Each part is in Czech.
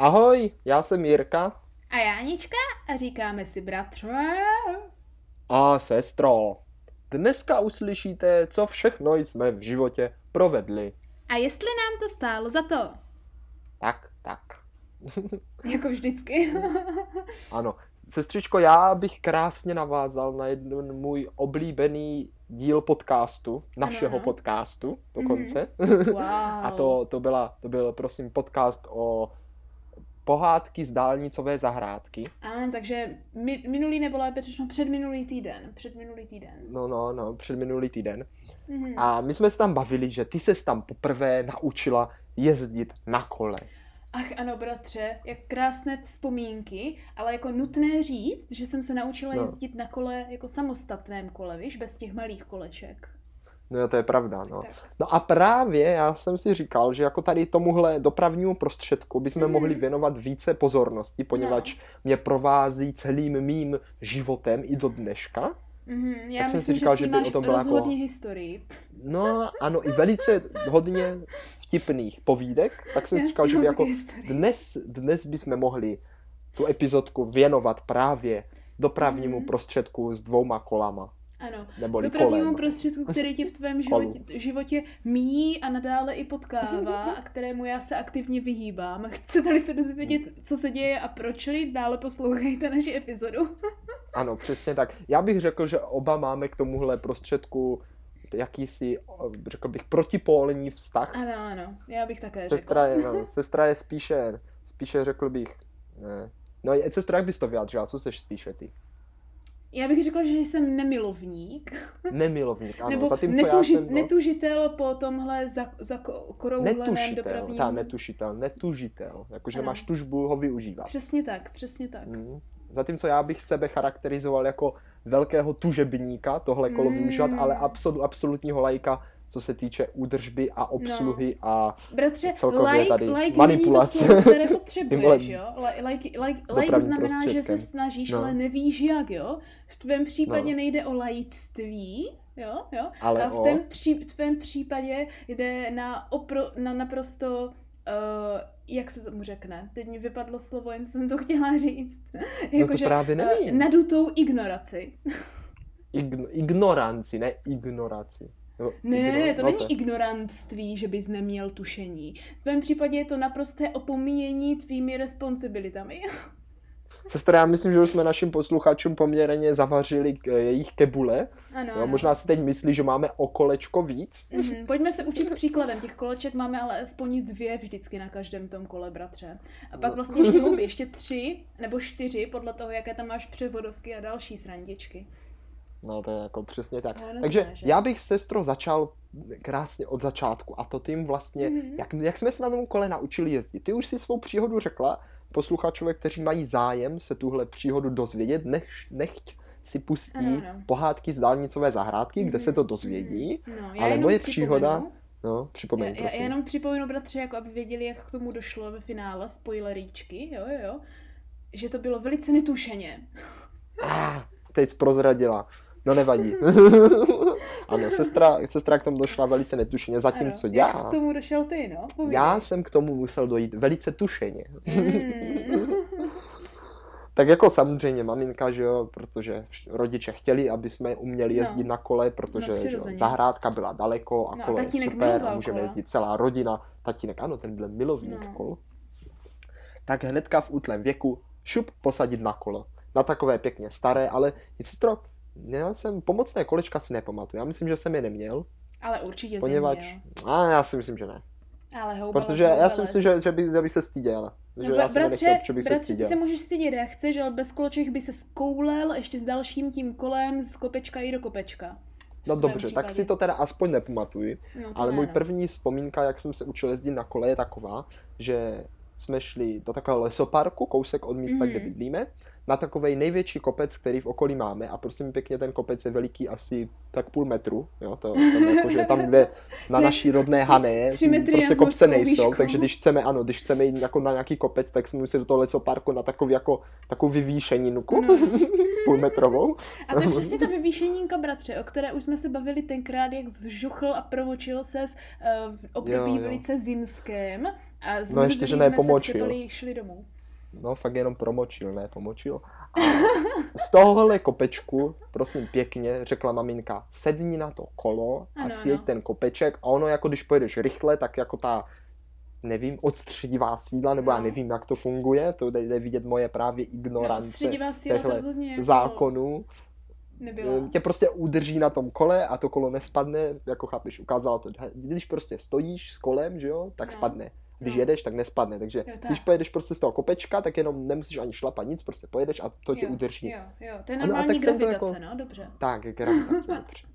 Ahoj, já jsem Jirka. A Jánička a říkáme si bratře. A sestro. Dneska uslyšíte, co všechno jsme v životě provedli. A jestli nám to stálo za to? Tak, tak. jako vždycky. ano. Sestřičko, já bych krásně navázal na jeden můj oblíbený díl podcastu, našeho ano. podcastu dokonce. Mm-hmm. Wow. A to, to, byla, to byl, prosím, podcast o pohádky z dálnicové zahrádky. A, takže mi, minulý nebo lépe řečeno předminulý týden. Předminulý týden. No, no, no, předminulý týden. Mm-hmm. A my jsme se tam bavili, že ty se tam poprvé naučila jezdit na kole. Ach ano, bratře, jak krásné vzpomínky, ale jako nutné říct, že jsem se naučila no. jezdit na kole jako samostatném kole, víš, bez těch malých koleček. No to je pravda, no. No a právě já jsem si říkal, že jako tady tomuhle dopravnímu prostředku bychom mm. mohli věnovat více pozornosti, poněvadž no. mě provází celým mým životem i do dneška. Mm-hmm, já tak myslím, jsem si říkal, že, že by o tom byla jako... historii. No, ano, i velice hodně vtipných povídek, tak jsem si říkal, že by jako dnes, dnes bychom mohli tu epizodku věnovat právě dopravnímu mm. prostředku s dvouma kolama. Ano, Neboli dopravnímu kolem. prostředku, který tě v tvém životě, životě míjí a nadále i potkává a kterému já se aktivně vyhýbám. Chcete-li se dozvědět, co se děje a proč-li, dále poslouchejte naši epizodu. ano, přesně tak. Já bych řekl, že oba máme k tomuhle prostředku jakýsi, řekl bych, protipólní vztah. Ano, ano, já bych také sestra řekla. Je, no, sestra je spíše, spíše řekl bych, ne. No, sestra, jak bys to vyjádřila? Co seš spíše ty? Já bych řekla, že jsem nemilovník. Nemilovník, ano. Nebo Zatímco netuži, já jsem, no, netužitel po tomhle za, za netušitel, dopravním... Ta netušitel, netužitel. Jakože máš tužbu ho využívat. Přesně tak, přesně tak. Mm. Zatímco já bych sebe charakterizoval jako velkého tužebníka, tohle kolo mm. využívat, ale absolut, absolutního lajka co se týče údržby a obsluhy no. a Bratře, celkově like, tady like manipulace. Není to slovo, které potřebuješ, jo? Like, like, like znamená, že se snažíš, no. ale nevíš jak, jo? V tvém případě no. nejde o laictví, jo, jo? Ale a v, tém pří, v tvém případě jde na, opro, na naprosto uh, jak se tomu řekne? Teď mi vypadlo slovo, jen jsem to chtěla říct. jako, no to že, právě nevím. Uh, nadutou ignoraci. Ign- ignoranci, ne ignoraci. No, ne, ne, ne, to no, není to... ignorantství, že bys neměl tušení. V tvém případě je to naprosté opomíjení tvými responsibilitami. Sestra, já myslím, že už jsme našim posluchačům poměrně zavařili k, jejich kebule. Ano, jo, možná si teď myslí, že máme o kolečko víc. Mm-hmm. Pojďme se učit příkladem. Těch koleček máme ale aspoň dvě vždycky na každém tom kole, bratře. A pak no. vlastně ještě ještě tři nebo čtyři, podle toho, jaké tam máš převodovky a další srandičky. No to je jako přesně tak. No, Takže že? já bych sestro začal krásně od začátku a to tím vlastně, mm-hmm. jak, jak jsme se na tom kole naučili jezdit. Ty už si svou příhodu řekla, posluchačové, kteří mají zájem se tuhle příhodu dozvědět, nech, nechť si pustí ano, ano. pohádky z dálnicové zahrádky, mm-hmm. kde se to mhm. dozvědí, no, ale moje příhoda... No, připomeň, já, já jenom připomenu, bratře, jako aby věděli, jak k tomu došlo ve finále, spoileríčky, jo, jo, jo, že to bylo velice netušeně. Ah, teď prozradila. No nevadí. ano, sestra, sestra k tomu došla velice netušeně, zatímco ano, já... Jak k tomu došel ty, no? Povědě. Já jsem k tomu musel dojít velice tušeně. Mm. tak jako samozřejmě maminka, že jo, protože rodiče chtěli, aby jsme uměli no. jezdit no. na kole, protože no, že jo, zahrádka byla daleko a no, kole je super a můžeme kola. jezdit celá rodina. Tatínek, ano, ten byl milovník no. kol. Tak hnedka v útlém věku šup posadit na kolo. Na takové pěkně staré, ale sestro, já jsem pomocné kolečka si nepamatuju. Já myslím, že jsem je neměl. Ale určitě poněvadž... jsi měl. A já si myslím, že ne. Ale houbala Protože já si myslím, že, že, by, že by se styděl. No, že já bratře, nechtěl, že bych bratře, se styděl. ty se můžeš stydět, jak chceš, ale bez koleček by se skoulel ještě s dalším tím kolem z kopečka i do kopečka. No dobře, případě. tak si to teda aspoň nepamatuji, no, ale ne, můj no. první vzpomínka, jak jsem se učil jezdit na kole, je taková, že jsme šli do takového lesoparku, kousek od místa, mm. kde mhm. bydlíme, na takový největší kopec, který v okolí máme a prosím pěkně, ten kopec je veliký asi tak půl metru, jo, to, tam, jako, že tam, kde na naší rodné Hané prostě kopce nejsou, výšku. takže když chceme, ano, když chceme jít jako na nějaký kopec, tak jsme museli do toho lesoparku na takový jako, takovou vyvýšeninku, no. půlmetrovou. A to je přesně ta vyvýšeninka, bratře, o které už jsme se bavili tenkrát, jak zžuchl a provočil se uh, v období jo, jo. velice zimském, A no ještě, že nepomočil. šli domů. No, fakt jenom promočil, ne pomočil. A z tohohle kopečku, prosím pěkně, řekla maminka, sedni na to kolo a ano, sjeď ano. ten kopeček a ono jako když pojedeš rychle, tak jako ta nevím, odstředivá síla, nebo no. já nevím, jak to funguje, to jde vidět moje právě ignorance no, těchto jako zákonů. Nebyla. Tě prostě udrží na tom kole a to kolo nespadne, jako chápeš, ukázala to. Když prostě stojíš s kolem, že jo, tak no. spadne. Když no. jedeš, tak nespadne. Takže jo, když pojedeš prostě z toho kopečka, tak jenom nemusíš ani šlapat nic, prostě pojedeš a to tě jo, udrží. Jo, jo, to je normální no, gravitace, jako, no, dobře. Tak, gravitace, dobře.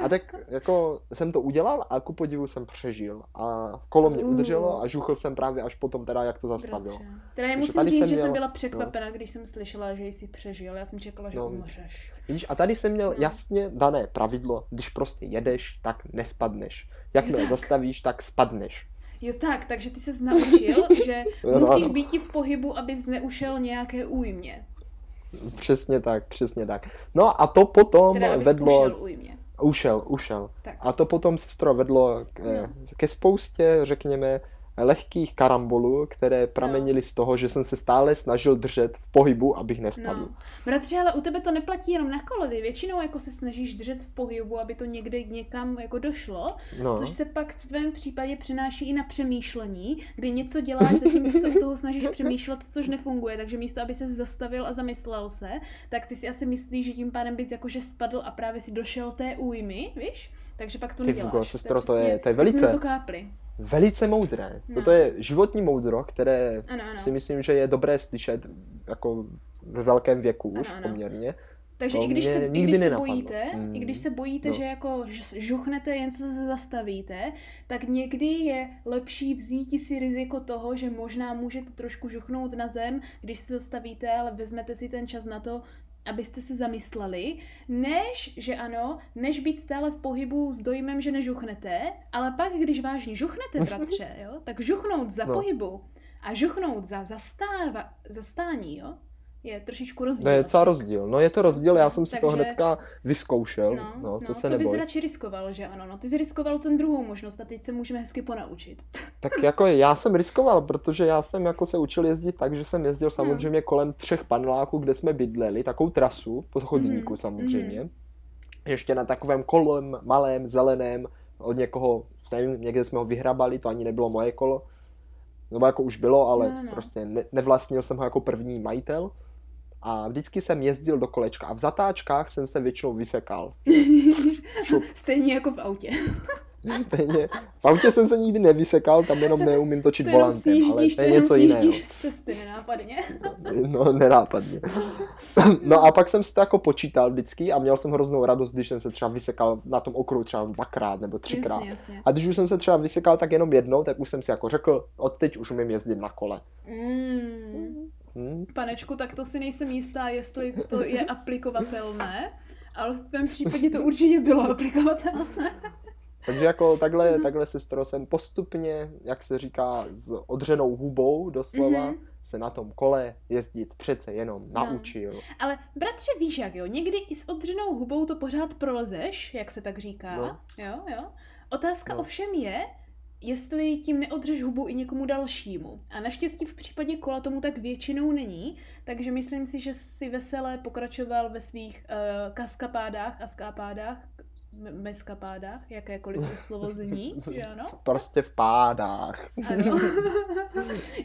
A tak jako jsem to udělal a ku podivu jsem přežil. A kolo mě udrželo a žuchl jsem právě až potom teda, jak to zastavil. Teda já musím říct, jsem že měl, jsem byla překvapena, no. když jsem slyšela, že jsi přežil. Já jsem čekala, že no, umřeš. Vidíš, a tady jsem měl no. jasně dané pravidlo, když prostě jedeš, tak nespadneš. Jakmile zastavíš, tak spadneš. Jo tak, takže ty se naučil, že musíš být v pohybu, abys neušel nějaké újmě. Přesně tak, přesně tak. No a to potom teda, vedlo... Ušel újmě. Ušel, ušel. Tak. A to potom sestro vedlo k, no. ke spoustě, řekněme, lehkých karambolů, které pramenily no. z toho, že jsem se stále snažil držet v pohybu, abych nespadl. No. Bratře, ale u tebe to neplatí jenom na kole, většinou jako se snažíš držet v pohybu, aby to někde někam jako došlo, no. což se pak v tvém případě přináší i na přemýšlení, kdy něco děláš, zatímco se u toho snažíš přemýšlet, což nefunguje, takže místo, aby se zastavil a zamyslel se, tak ty si asi myslíš, že tím pádem bys jakože spadl a právě si došel té újmy, víš? Takže pak to neděláš. Ty sestro, to je, to je velice... To kápli velice moudré. No. Toto je životní moudro, které ano, ano. si myslím, že je dobré slyšet jako ve velkém věku ano, už ano. poměrně. Takže to i když, se, i když se bojíte, mm. i když se bojíte, no. že jako žuchnete, jen co se zastavíte, tak někdy je lepší vzít si riziko toho, že možná můžete trošku žuchnout na zem, když se zastavíte, ale vezmete si ten čas na to, abyste se zamysleli, než, že ano, než být stále v pohybu s dojmem, že nežuchnete, ale pak, když vážně žuchnete, bratře, jo, tak žuchnout za no. pohybu a žuchnout za zastáva, zastání, jo, je trošičku rozdíl. No je docela rozdíl. No je to rozdíl, já jsem si Takže... to hnedka vyzkoušel. No, no, to no, se co neboj. bys radši riskoval, že ano? No ty jsi riskoval ten druhou možnost a teď se můžeme hezky ponaučit. Tak jako já jsem riskoval, protože já jsem jako se učil jezdit tak, že jsem jezdil samozřejmě no. kolem třech paneláků, kde jsme bydleli, takovou trasu po chodníku mm, samozřejmě. Mm. Ještě na takovém kolem malém, zeleném, od někoho, nevím, někde jsme ho vyhrabali, to ani nebylo moje kolo. Nebo jako už bylo, ale no, no. prostě ne, nevlastnil jsem ho jako první majitel a vždycky jsem jezdil do kolečka a v zatáčkách jsem se většinou vysekal. Stejně jako v autě. Stejně. V autě jsem se nikdy nevysekal, tam jenom neumím točit to volantem, ale to je něco jiného. cesty nenápadně. No, nenápadně. No a pak jsem si to jako počítal vždycky a měl jsem hroznou radost, když jsem se třeba vysekal na tom okruhu třeba dvakrát nebo třikrát. Jasně, jasně. A když už jsem se třeba vysekal tak jenom jednou, tak už jsem si jako řekl, od teď už umím jezdit na kole. Mm. Hmm. Panečku, tak to si nejsem jistá, jestli to je aplikovatelné, ale v tvém případě to určitě bylo aplikovatelné. Takže jako takhle, takhle sestro jsem postupně, jak se říká, s odřenou hubou doslova, mm-hmm. se na tom kole jezdit přece jenom no. naučil. Ale bratře, víš jak jo, někdy i s odřenou hubou to pořád prolezeš, jak se tak říká. No. Jo, jo. Otázka no. ovšem je, jestli tím neodřeš hubu i někomu dalšímu. A naštěstí v případě kola tomu tak většinou není, takže myslím si, že si veselé pokračoval ve svých uh, kaskapádách a skápádách, meskapádách, jakékoliv to slovo zní, že ano? Prostě v pádách. Ano.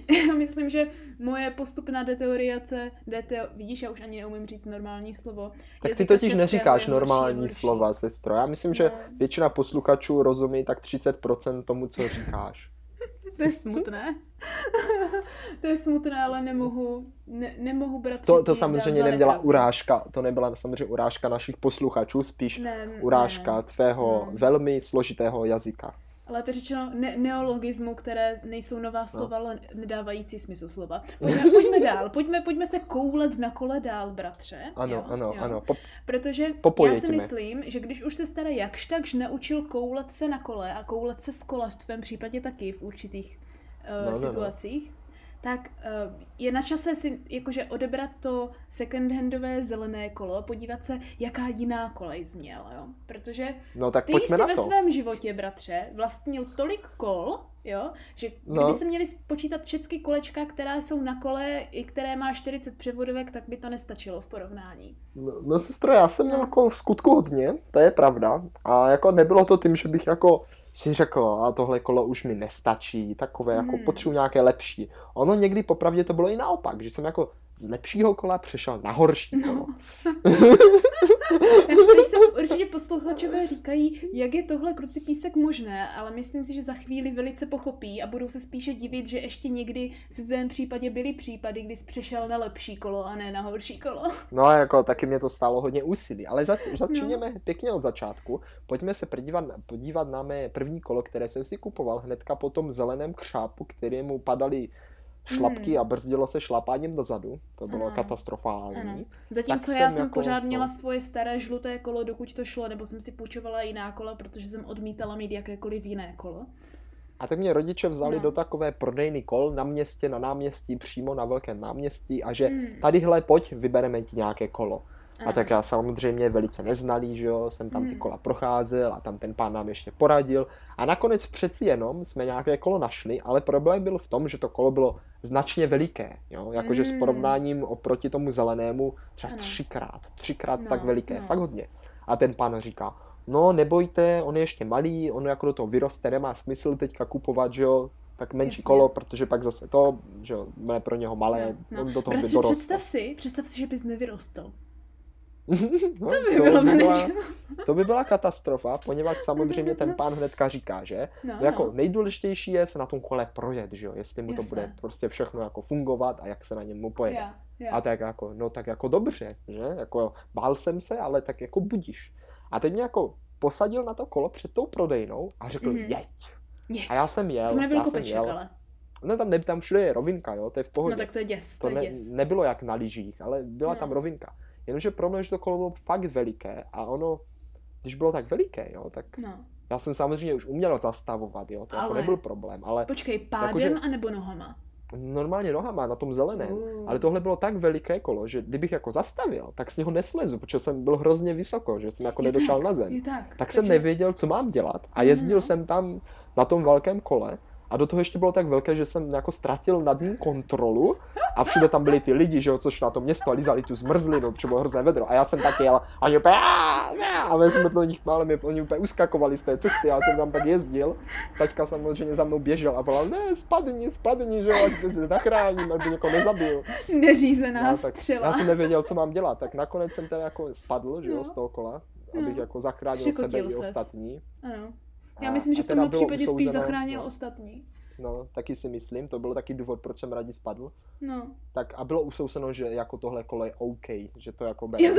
já myslím, že moje postupná deteoriace, deteo, vidíš, já už ani neumím říct normální slovo. Tak ty totiž neříkáš normální horší. slova, sestro. Já myslím, že no. většina posluchačů rozumí tak 30% tomu, co říkáš. To je smutné. to je smutné, ale nemohu, ne, nemohu brát To, to samozřejmě nebyla urážka, to nebyla samozřejmě urážka našich posluchačů, spíš ne, urážka ne, tvého ne. velmi složitého jazyka lépe řečeno ne- neologismu, které nejsou nová no. slova, no. ale nedávající smysl slova. Pojďme, pojďme dál, pojďme, pojďme se koulet na kole dál, bratře. Ano, jo? ano, jo? ano. Po, Protože já si myslím, že když už se stará jakž takž naučil koulet se na kole a koulet se z kola v tvém případě taky v určitých uh, no, situacích, no, no tak uh, je na čase si jakože odebrat to second-handové zelené kolo, podívat se, jaká jiná kolej zněla, jo. Protože no, tak ty jsi ve to. svém životě, bratře, vlastnil tolik kol, Jo? Že kdyby no. se měli počítat všechny kolečka, která jsou na kole, i které má 40 převodovek, tak by to nestačilo v porovnání. No, no sestro, já jsem měl jako v skutku hodně, to je pravda. A jako nebylo to tím, že bych jako si řekl, a tohle kolo už mi nestačí, takové, jako hmm. potřebuji nějaké lepší. Ono někdy popravdě to bylo i naopak, že jsem jako z lepšího kola přešel na horší kolo. No. Teď se určitě posluchačové říkají, jak je tohle krucipísek možné, ale myslím si, že za chvíli velice pochopí a budou se spíše divit, že ještě někdy v tom případě byly případy, kdy jsi přešel na lepší kolo a ne na horší kolo. No jako taky mě to stálo hodně úsilí, ale zač- začněme no. pěkně od začátku. Pojďme se podívat, podívat na mé první kolo, které jsem si kupoval hnedka po tom zeleném křápu, kterému padaly šlapky hmm. a brzdilo se šlapáním dozadu. To bylo ano. katastrofální. Ano. Zatímco já jsem jako, pořád měla no. svoje staré žluté kolo, dokud to šlo, nebo jsem si půjčovala jiná kola, protože jsem odmítala mít jakékoliv jiné kolo. A tak mě rodiče vzali no. do takové prodejny kol na městě, na náměstí, přímo na velkém náměstí a že hmm. tadyhle pojď, vybereme ti nějaké kolo. A tak já samozřejmě velice neznalý, že jo, jsem tam ty hmm. kola procházel a tam ten pán nám ještě poradil. A nakonec přeci jenom jsme nějaké kolo našli, ale problém byl v tom, že to kolo bylo značně veliké, jo, jakože s hmm. porovnáním oproti tomu zelenému třeba třikrát, třikrát no, tak veliké, no. fakt hodně. A ten pán říká, no nebojte, on je ještě malý, on jako do toho vyroste, nemá smysl teďka kupovat, že jo, tak menší Jasně. kolo, protože pak zase to, že jo, pro něho malé, no, no. on do toho Bratři, představ si, představ si, že bys nevyrostl. No, to, by bylo by byla, to by byla katastrofa, poněvadž samozřejmě ten pán hnedka říká, že no, no, jako nejdůležitější je se na tom kole projet, že jo, jestli mu Jasne. to bude prostě všechno jako fungovat a jak se na něm mu pojede. Yeah, yeah. A tak jako, no tak jako dobře, že, jako bál jsem se, ale tak jako budíš. A teď mě jako posadil na to kolo před tou prodejnou a řekl, mm-hmm. jeď. jeď. A já jsem jel. To nebyl já jsem jel. ale. No tam, ne, tam všude je rovinka, jo, to je v pohodě. No tak to je děs, to, to je děs. Ne, nebylo jak na lyžích, ale byla no. tam rovinka. Jenomže problém, že to kolo bylo fakt veliké a ono, když bylo tak veliké, jo, tak no. já jsem samozřejmě už uměl zastavovat, jo, to jako ale... jako nebyl problém, ale... Počkej, pádem jakože, anebo nohama? Normálně nohama, na tom zeleném. Uh. Ale tohle bylo tak veliké kolo, že kdybych jako zastavil, tak z něho neslezu, protože jsem byl hrozně vysoko, že jsem jako je nedošel tak, na zem. tak, tak takže... jsem nevěděl, co mám dělat a jezdil no. jsem tam na tom velkém kole a do toho ještě bylo tak velké, že jsem jako ztratil nad ním kontrolu a všude tam byli ty lidi, že jo, což na to město a lizali tu zmrzlinu, protože bylo hrozné vedro. A já jsem taky jel a oni úplně a my jsme to nich málem, oni úplně uskakovali z té cesty, já jsem tam tak jezdil. Taťka samozřejmě za mnou běžel a volal, ne, spadni, spadni, že jo, ať se zachráním, aby někoho nezabil. Neřízená já, střela. Já jsem nevěděl, co mám dělat, tak nakonec jsem teda jako spadl, že jo, no. z toho kola, abych no. jako zachránil sebe ses. i ostatní. Ano. Já myslím, že v tomhle případě spíš zachránil no. ostatní. No, taky si myslím, to byl taky důvod, proč jsem raději spadl. No. Tak a bylo usouzeno, že jako tohle kolo je OK, že to jako bere.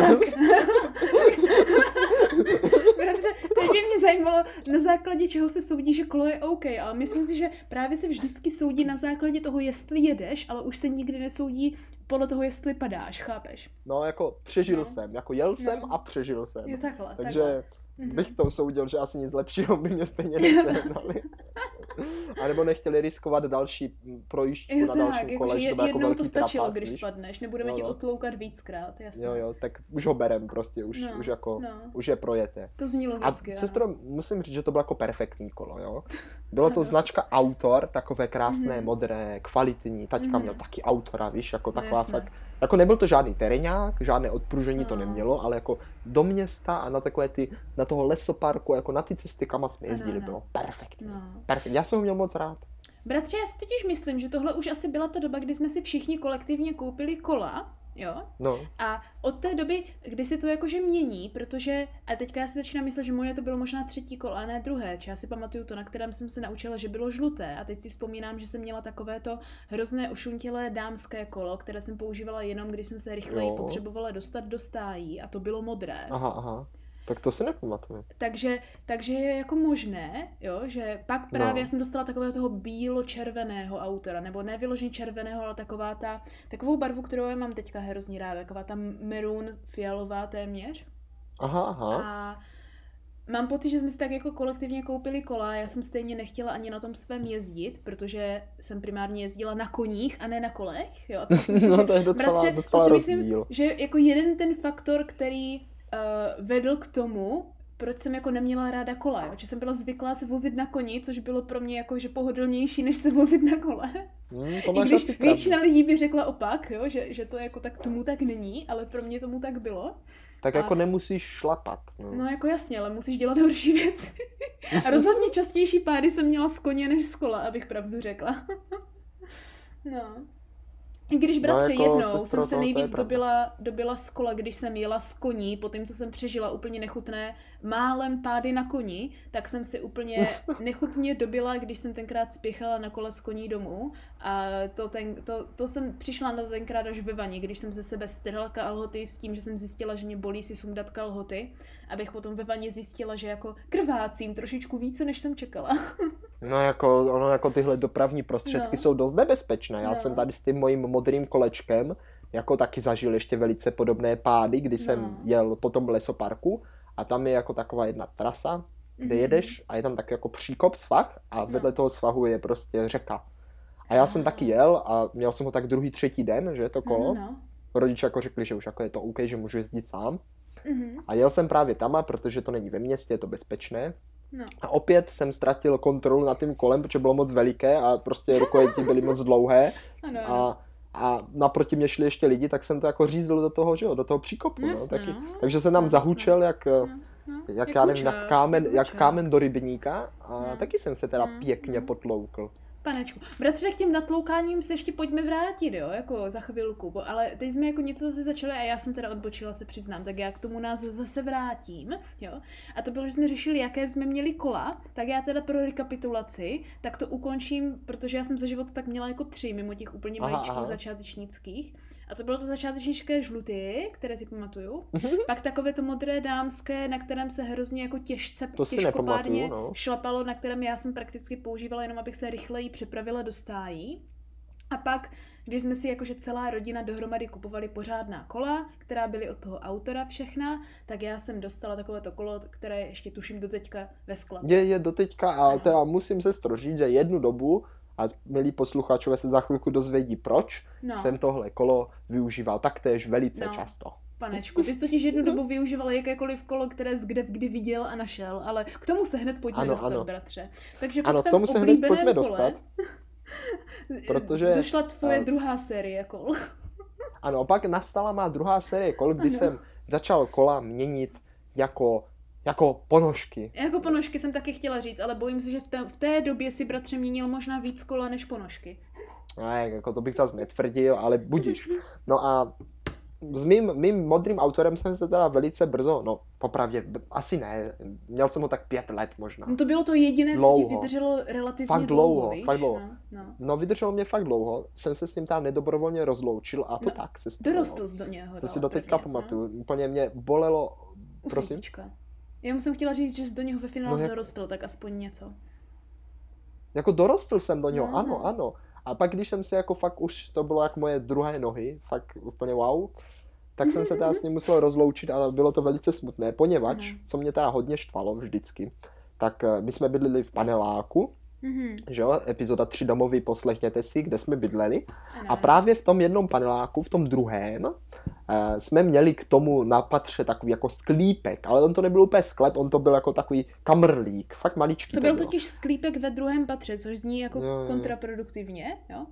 Protože teď by mě zajímalo, na základě čeho se soudí, že kolo je OK, ale myslím si, že právě se vždycky soudí na základě toho, jestli jedeš, ale už se nikdy nesoudí podle toho, jestli padáš, chápeš? No, jako přežil no. jsem, jako jel jsem no. a přežil jsem. Je takhle, Takže takhle. Mhm. bych to soudil, že asi nic lepšího by mě stejně nesehnali. a nebo nechtěli riskovat další projížďku na dalším jako, kole, že to jako jednou to stačilo, trapas, když víš? spadneš, nebudeme jo, ti no. otloukat víckrát, jasně. Jo, jo, tak už ho berem prostě, už, no, už jako, no. už je projete. To zní logicky. A sestro, musím říct, že to bylo jako perfektní kolo, jo. Bylo to značka Autor, takové krásné, mm-hmm. modré, kvalitní, taťka mm-hmm. měl taky Autora, víš, jako taková Jasné. fakt jako nebyl to žádný tereňák, žádné odpružení no. to nemělo, ale jako do města a na takové ty, na toho lesoparku, jako na ty cesty, kam jsme jezdili, no, no. bylo perfektní. No. Perfekt. Já jsem ho měl moc rád. Bratře, já si totiž myslím, že tohle už asi byla ta doba, kdy jsme si všichni kolektivně koupili kola jo? No. A od té doby, kdy se to jakože mění, protože, a teďka já si začínám myslet, že moje to bylo možná třetí kolo, a ne druhé, či já si pamatuju to, na kterém jsem se naučila, že bylo žluté, a teď si vzpomínám, že jsem měla takové to hrozné ošuntělé dámské kolo, které jsem používala jenom, když jsem se rychleji jo. potřebovala dostat do stájí, a to bylo modré. Aha, aha. Tak to si nepamatuju. Takže, takže je jako možné, jo, že pak právě no. já jsem dostala takového toho bílo-červeného autora, nebo ne vyloženě červeného, ale taková ta, takovou barvu, kterou já mám teďka hrozně ráda, taková ta maroon fialová téměř. Aha, aha. A mám pocit, že jsme si tak jako kolektivně koupili kola, já jsem stejně nechtěla ani na tom svém jezdit, protože jsem primárně jezdila na koních a ne na kolech, jo. To myslím, no to je docela, bratře, docela to si myslím, že jako jeden ten faktor, který uh, vedl k tomu, proč jsem jako neměla ráda kola, jo? že jsem byla zvyklá se vozit na koni, což bylo pro mě jako, že pohodlnější, než se vozit na kole. Hmm, to I když většina lidí by řekla opak, jo? Že, že to jako tak tomu tak není, ale pro mě tomu tak bylo. Tak a... jako nemusíš šlapat. No. no jako jasně, ale musíš dělat horší věci. a rozhodně častější pády jsem měla z koně než z kola, abych pravdu řekla. no. I když, bratře, no, jako jednou jsem se nejvíc dobila, dobila z kola, když jsem jela s koní, po tím, co jsem přežila úplně nechutné málem pády na koni, tak jsem si úplně nechutně dobila, když jsem tenkrát spěchala na kole s koní domů. A to, ten, to, to jsem přišla na to tenkrát až ve vaně, když jsem ze sebe strhla kalhoty s tím, že jsem zjistila, že mě bolí si sundat kalhoty, abych potom ve vaně zjistila, že jako krvácím trošičku více, než jsem čekala. no jako, ono jako tyhle dopravní prostředky no. jsou dost nebezpečné. Já no. jsem tady s tím mojím modrým kolečkem jako taky zažil ještě velice podobné pády, kdy jsem no. jel po tom lesoparku a tam je jako taková jedna trasa, kde mm-hmm. jedeš a je tam tak jako příkop, svah a no. vedle toho svahu je prostě řeka. A já jsem taky jel a měl jsem ho tak druhý, třetí den, že to kolo. No, no, no. Rodiče jako řekli, že už jako je to OK, že můžu jezdit sám. Mm-hmm. A jel jsem právě tam, protože to není ve městě, je to bezpečné. No. A opět jsem ztratil kontrolu nad tím kolem, protože bylo moc veliké a prostě rukojetí byly moc dlouhé. ano. A a naproti mě šli ještě lidi, tak jsem to jako řízl do toho, že jo, do toho příkopu, no, Jasně, no, taky. No. Takže se nám zahučel jak, no, no, jak, jak já nevím, jak kámen, jak kámen do rybníka a no. taky jsem se teda no, pěkně no. potloukl panečku. Bratře, k těm natloukáním se ještě pojďme vrátit, jo, jako za chvilku, bo, ale teď jsme jako něco zase začali a já jsem teda odbočila, se přiznám, tak já k tomu nás zase vrátím, jo. A to bylo, že jsme řešili, jaké jsme měli kola, tak já teda pro rekapitulaci, tak to ukončím, protože já jsem za život tak měla jako tři, mimo těch úplně maličkých začátečnických. A to bylo to začátečnické žluty, které si pamatuju. Mhm. Pak takové to modré dámské, na kterém se hrozně jako těžce, to těžkopádně no. šlapalo, na kterém já jsem prakticky používala jenom, abych se rychleji přepravila do stájí. A pak, když jsme si jakože celá rodina dohromady kupovali pořádná kola, která byly od toho autora všechna, tak já jsem dostala takovéto kolo, které ještě tuším do teďka ve skladu. Je, je do teďka, ale teda musím se strožit, že jednu dobu a milí posluchačové se za chvilku dozvědí proč, no. jsem tohle kolo využíval taktéž velice no. často. Panečku, ty jsi totiž jednu dobu využíval jakékoliv kolo, které jsi kde kdy viděl a našel, ale k tomu se hned pojďme ano, dostat, ano. bratře. Takže ano, k tomu se hned pojďme kole, dostat. protože... Došla tvoje uh, druhá série kol. ano, pak nastala má druhá série kol, kdy ano. jsem začal kola měnit jako jako ponožky. Jako ponožky jsem taky chtěla říct, ale bojím se, že v té, v té době si bratře měnil možná víc kola než ponožky. Ne, jako to bych zase netvrdil, ale budíš. No a s mým, mým modrým autorem jsem se teda velice brzo, no popravdě, asi ne, měl jsem ho tak pět let možná. No to bylo to jediné, dlouho. co ti vydrželo relativně fakt dlouho. dlouho víš? Fakt dlouho. No, no. no vydrželo mě fakt dlouho, jsem se s ním tam nedobrovolně rozloučil a to no, tak se stalo. Dorostl jsi do něho. Co si doteďka no. pamatuju, no. úplně mě bolelo, prosím. Já jsem chtěla říct, že jsi do něho ve finále no, jak... dorostl, tak aspoň něco. Jako dorostl jsem do něho, no, ano, ano. A pak, když jsem si jako fakt už, to bylo jak moje druhé nohy, fakt úplně wow, tak jsem se teda s ním musel rozloučit a bylo to velice smutné, poněvadž, co mě teda hodně štvalo vždycky, tak eh, my jsme bydleli v paneláku, Mm-hmm. Že jo, epizoda 3 domovy poslechněte si, kde jsme bydleli. Ano. A právě v tom jednom paneláku, v tom druhém, uh, jsme měli k tomu na patře takový jako sklípek, ale on to nebyl úplně sklep, on to byl jako takový kamrlík, fakt maličký. To byl to totiž sklípek ve druhém patře, což zní jako jo, kontraproduktivně, jo.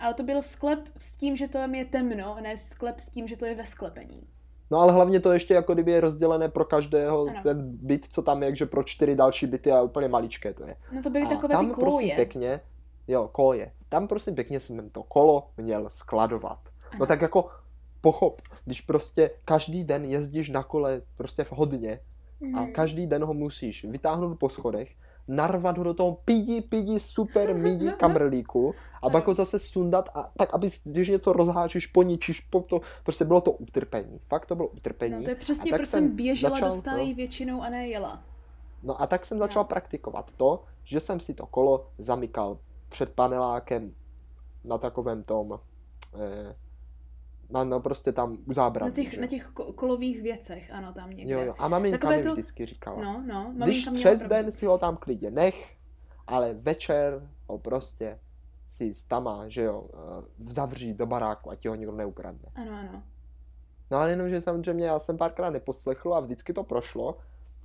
Ale to byl sklep s tím, že tam je temno, ne sklep s tím, že to je ve sklepení. No ale hlavně to ještě jako kdyby je rozdělené pro každého ano. ten byt, co tam je, že pro čtyři další byty a úplně maličké to je. No to byly a takové tam ty koje. prosím pěkně, jo, koje. Tam prosím pěkně jsem to kolo měl skladovat. No ano. No tak jako pochop, když prostě každý den jezdíš na kole prostě v hodně a mhm. každý den ho musíš vytáhnout po schodech, narvat ho do toho pidi, pidi, super midi kamrlíku a pak ho zase sundat a tak, aby když něco rozháčíš, poničíš, po to, prostě bylo to utrpení. Fakt to bylo utrpení. No to je přesně, proč jsem běžela začal, do stájí no, většinou a ne jela. No a tak jsem začal no. praktikovat to, že jsem si to kolo zamykal před panelákem na takovém tom, eh, No, no prostě tam u zábradlí. Na těch, na těch kolových věcech, ano, tam někde. Jo, jo. A maminka Takové mi to... vždycky říkala. No, no. Když přes den si ho tam klidně nech, ale večer ho prostě si stama, že jo, eh, zavří do baráku, ať ti ho nikdo neukradne. Ano, ano. No ale jenom, že samozřejmě já jsem párkrát neposlechl a vždycky to prošlo.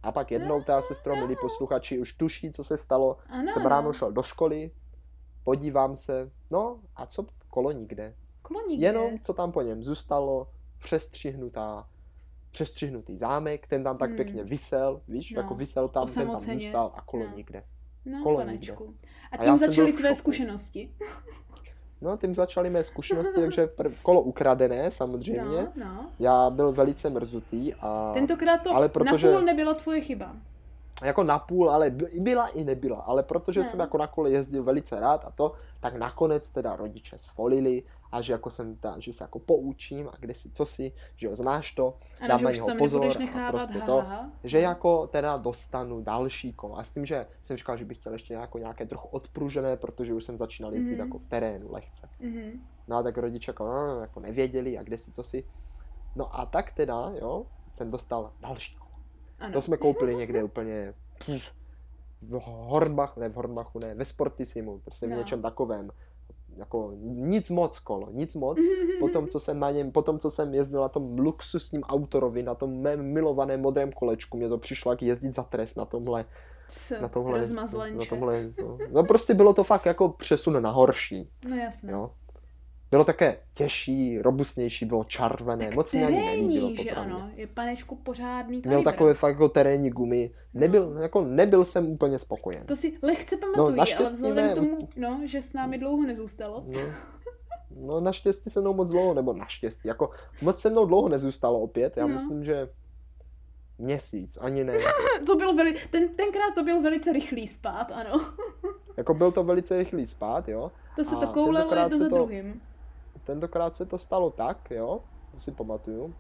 A pak jednou ta sestro, milí posluchači, už tuší, co se stalo. Ano. Jsem ráno šel do školy, podívám se, no a co, kolo nikde. Nikde. Jenom, co tam po něm zůstalo, přestřihnutá, přestřihnutý zámek, ten tam tak hmm. pěkně vysel, víš, no. jako vysel tam, ten tam zůstal a kolo no. nikde. No, kolo nikde. A tím a začaly tvé zkušenosti. No, tím začaly mé zkušenosti, takže prv, kolo ukradené samozřejmě. No, no. Já byl velice mrzutý. A, Tentokrát to ale protože, napůl nebyla tvoje chyba. Jako napůl, ale byla i nebyla. Ale protože ne. jsem jako na kole jezdil velice rád a to, tak nakonec teda rodiče svolili a že jako jsem ta, že se jako poučím a kde si, co si, že jo, znáš to, ano, dám na něho pozor a prostě ha, to, ha. že jako teda dostanu další kolo. A s tím, že jsem říkal, že bych chtěl ještě jako nějaké trochu odpružené, protože už jsem začínal jezdit mm-hmm. jako v terénu lehce. Mm-hmm. No a tak rodiče jako, no, jako nevěděli a kde si, co si. No a tak teda, jo, jsem dostal další kolo. Ano. To jsme koupili někde úplně v Hornbachu, ne v Hornbachu, ne, ve Sportisimu, prostě no. v něčem takovém jako nic moc kolo, nic moc. Potom, co jsem na něm, potom, co jsem jezdil na tom luxusním autorovi, na tom mém milovaném modrém kolečku, mě to přišlo jak jezdit za trest na tomhle. Co? Na tomhle, na tomhle no. no. prostě bylo to fakt jako přesun na horší. No jasně. Jo? Bylo také těžší, robustnější, bylo červené, tak moc mě ani nelíbilo. že ano, je panečku pořádný kalibr. Měl takové fakt jako terénní gumy, nebyl, no. jako nebyl jsem úplně spokojen. To si lehce pamatuju, no, ale vzhledem k tomu, no, že s námi dlouho nezůstalo. No. No naštěstí se mnou moc dlouho, nebo naštěstí, jako moc se mnou dlouho nezůstalo opět, já no. myslím, že měsíc, ani ne. to bylo veli, ten, tenkrát to byl velice rychlý spát, ano. jako byl to velice rychlý spát, jo. To se to koulelo jedno za druhým tentokrát se to stalo tak, jo, to si pamatuju,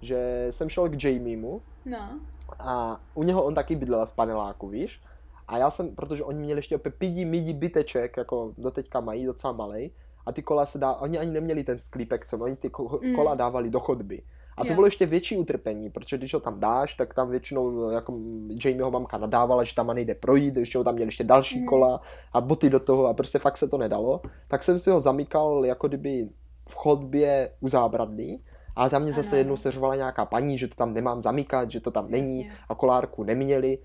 že jsem šel k Jamiemu no. a u něho on taky bydlel v paneláku, víš? A já jsem, protože oni měli ještě opět pidi midi byteček, jako doteďka mají, docela malej, a ty kola se dá, oni ani neměli ten sklípek, co oni ty mm. kola dávali do chodby. A to bylo ještě větší utrpení, protože když ho tam dáš, tak tam většinou jako Jamieho mamka nadávala, že tam nejde projít, ještě ho tam měl ještě další mm. kola a boty do toho a prostě fakt se to nedalo. Tak jsem si ho zamykal jako kdyby v chodbě u zábradlí, ale tam mě zase jednou seřovala nějaká paní, že to tam nemám zamykat, že to tam není Jasně. a kolárku neměli.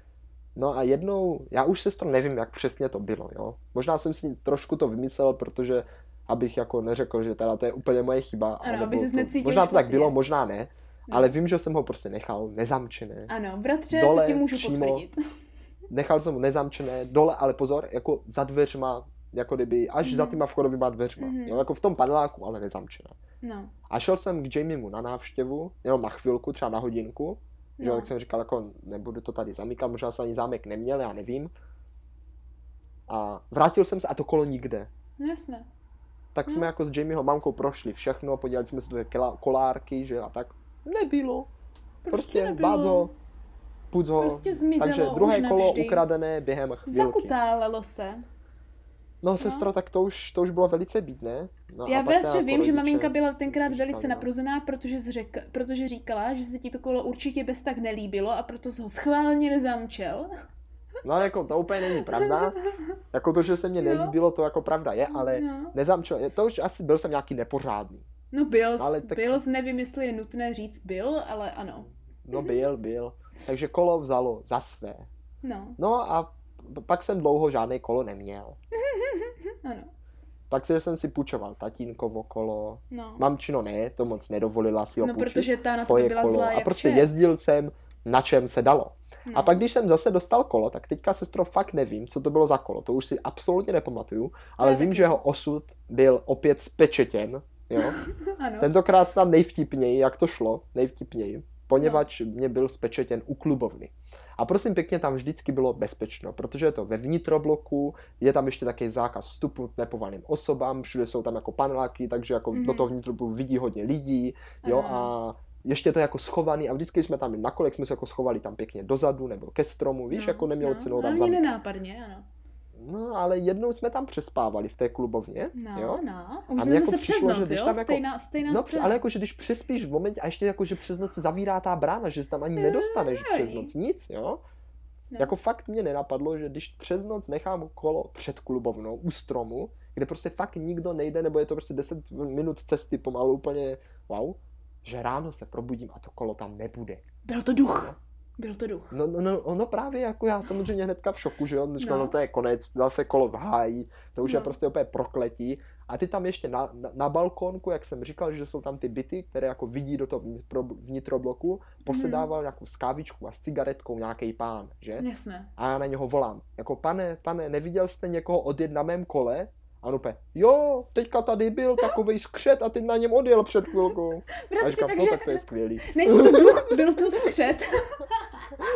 No a jednou, já už se to nevím, jak přesně to bylo, jo. Možná jsem si trošku to vymyslel, protože abych jako neřekl, že teda to je úplně moje chyba. Ano, aby se necítil Možná to tak bylo, možná ne, no. ale vím, že jsem ho prostě nechal nezamčené. Ano, bratře, dole, to ti můžu přímo, potvrdit. Nechal jsem ho nezamčené, dole, ale pozor, jako za dveřma, jako kdyby až mm-hmm. za mhm. těma vchodovýma dveřma, mm-hmm. jo, jako v tom paneláku, ale nezamčené. No. A šel jsem k Jamiemu na návštěvu, jenom na chvilku, třeba na hodinku, no. že jak jsem říkal, jako nebudu to tady zamykat, možná se ani zámek neměl, já nevím. A vrátil jsem se a to kolo nikde. No jasné tak jsme no. jako s Jamieho mamkou prošli všechno, podívali jsme se do kolárky, že a tak nebylo. Prostě, prostě nebylo. bázo, ho. Prostě zmizelo Takže druhé kolo navždy. ukradené během chvilky. Zakutálelo se. No, no, sestro, tak to už, to už bylo velice bídné. No, Já bratře vím, že maminka byla tenkrát velice napruzená, protože, zřek, protože říkala, že se ti to kolo určitě bez tak nelíbilo a proto se ho schválně nezamčel. No jako to úplně není pravda. Jako to, že se mě nelíbilo, to jako pravda je, ale no. nezamčil. To už asi byl jsem nějaký nepořádný. No byl, ale tak... byl, nevím, jestli je nutné říct byl, ale ano. No byl, byl. Takže kolo vzalo za své. No. No a pak jsem dlouho žádné kolo neměl. ano. Pak jsem si půjčoval tatínkovo kolo. No. Mamčino ne, to moc nedovolila si ho No, půjčit, protože ta na to byla kolo. zlá A prostě vše. jezdil jsem na čem se dalo. No. A pak, když jsem zase dostal kolo, tak teďka, sestro, fakt nevím, co to bylo za kolo. To už si absolutně nepamatuju, ale vím, že jeho osud byl opět spečetěn. Jo? ano. Tentokrát snad nejvtipněji, jak to šlo, nejvtipněji, poněvadž no. mě byl spečetěn u klubovny. A prosím pěkně, tam vždycky bylo bezpečno, protože je to ve vnitrobloku, je tam ještě taky zákaz vstupu nepovalným osobám, všude jsou tam jako paneláky, takže jako mm-hmm. do toho vnitrobloku vidí hodně lidí, jo, a ještě to jako schovaný a vždycky jsme tam na kolek jsme se jako schovali tam pěkně dozadu nebo ke stromu, víš, no, jako nemělo no, cenu tam zamíkat. nenápadně, ano. No, ale jednou jsme tam přespávali v té klubovně, no, jo? No, už a jsme jako přes noc, jo? Jako, stejná, stejná no, stejná. ale jako, že když přespíš v momentě a ještě jako, že přes noc zavírá ta brána, že se tam ani nedostaneš přes noc, nic, jo? No. Jako fakt mě nenapadlo, že když přes noc nechám kolo před klubovnou u stromu, kde prostě fakt nikdo nejde, nebo je to prostě 10 minut cesty pomalu úplně, wow, že ráno se probudím a to kolo tam nebude. Byl to duch. Byl to duch. No, no, no, no právě jako já samozřejmě hnedka v šoku, že jo, říkal, no. no to je konec, zase kolo v háji, to už no. je prostě úplně prokletí. A ty tam ještě na, na, na balkónku, jak jsem říkal, že jsou tam ty byty, které jako vidí do toho vnitrobloku, posedával mm. jako s kávičkou a s cigaretkou nějaký pán, že? Jasné. A já na něho volám, jako pane, pane, neviděl jste někoho odjet na mém kole? A on jo, teďka tady byl takový skřet a ty na něm odjel před chvilkou. Bratře, a říkám, takže... no tak to je skvělý. Není to duch, byl to skřet.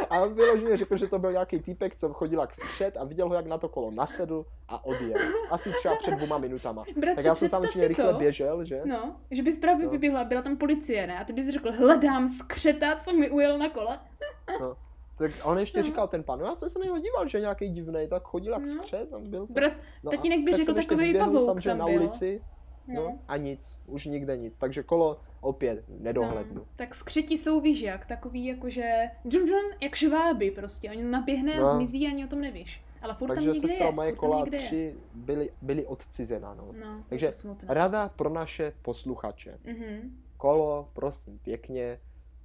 a vyloženě řekl, že to byl nějaký týpek, co chodil k skřet a viděl ho, jak na to kolo nasedl a odjel. Asi třeba před dvěma minutama. Bratře, tak já jsem samozřejmě rychle běžel, že? No, že bys právě no. vyběhla, byla tam policie, ne? A ty bys řekl, hledám skřeta, co mi ujel na kole. no. Tak on ještě no. říkal ten pan, no já jsem se na něho díval, že nějaký divný, tak chodil jak no. skřet, tam byl. Brat, no tatínek by řekl takový pavouk tam na byl. ulici, no. no. a nic, už nikde nic, takže kolo opět nedohlednu. No. Tak skřeti jsou víš jak, takový jakože džun, džun, jak žváby prostě, oni naběhne no. a zmizí a ani o tom nevíš. Ale furt Takže tam někde sestra je. moje kola tři byly, byly odcizena. No. no Takže rada pro naše posluchače. Mm-hmm. Kolo, prosím, pěkně,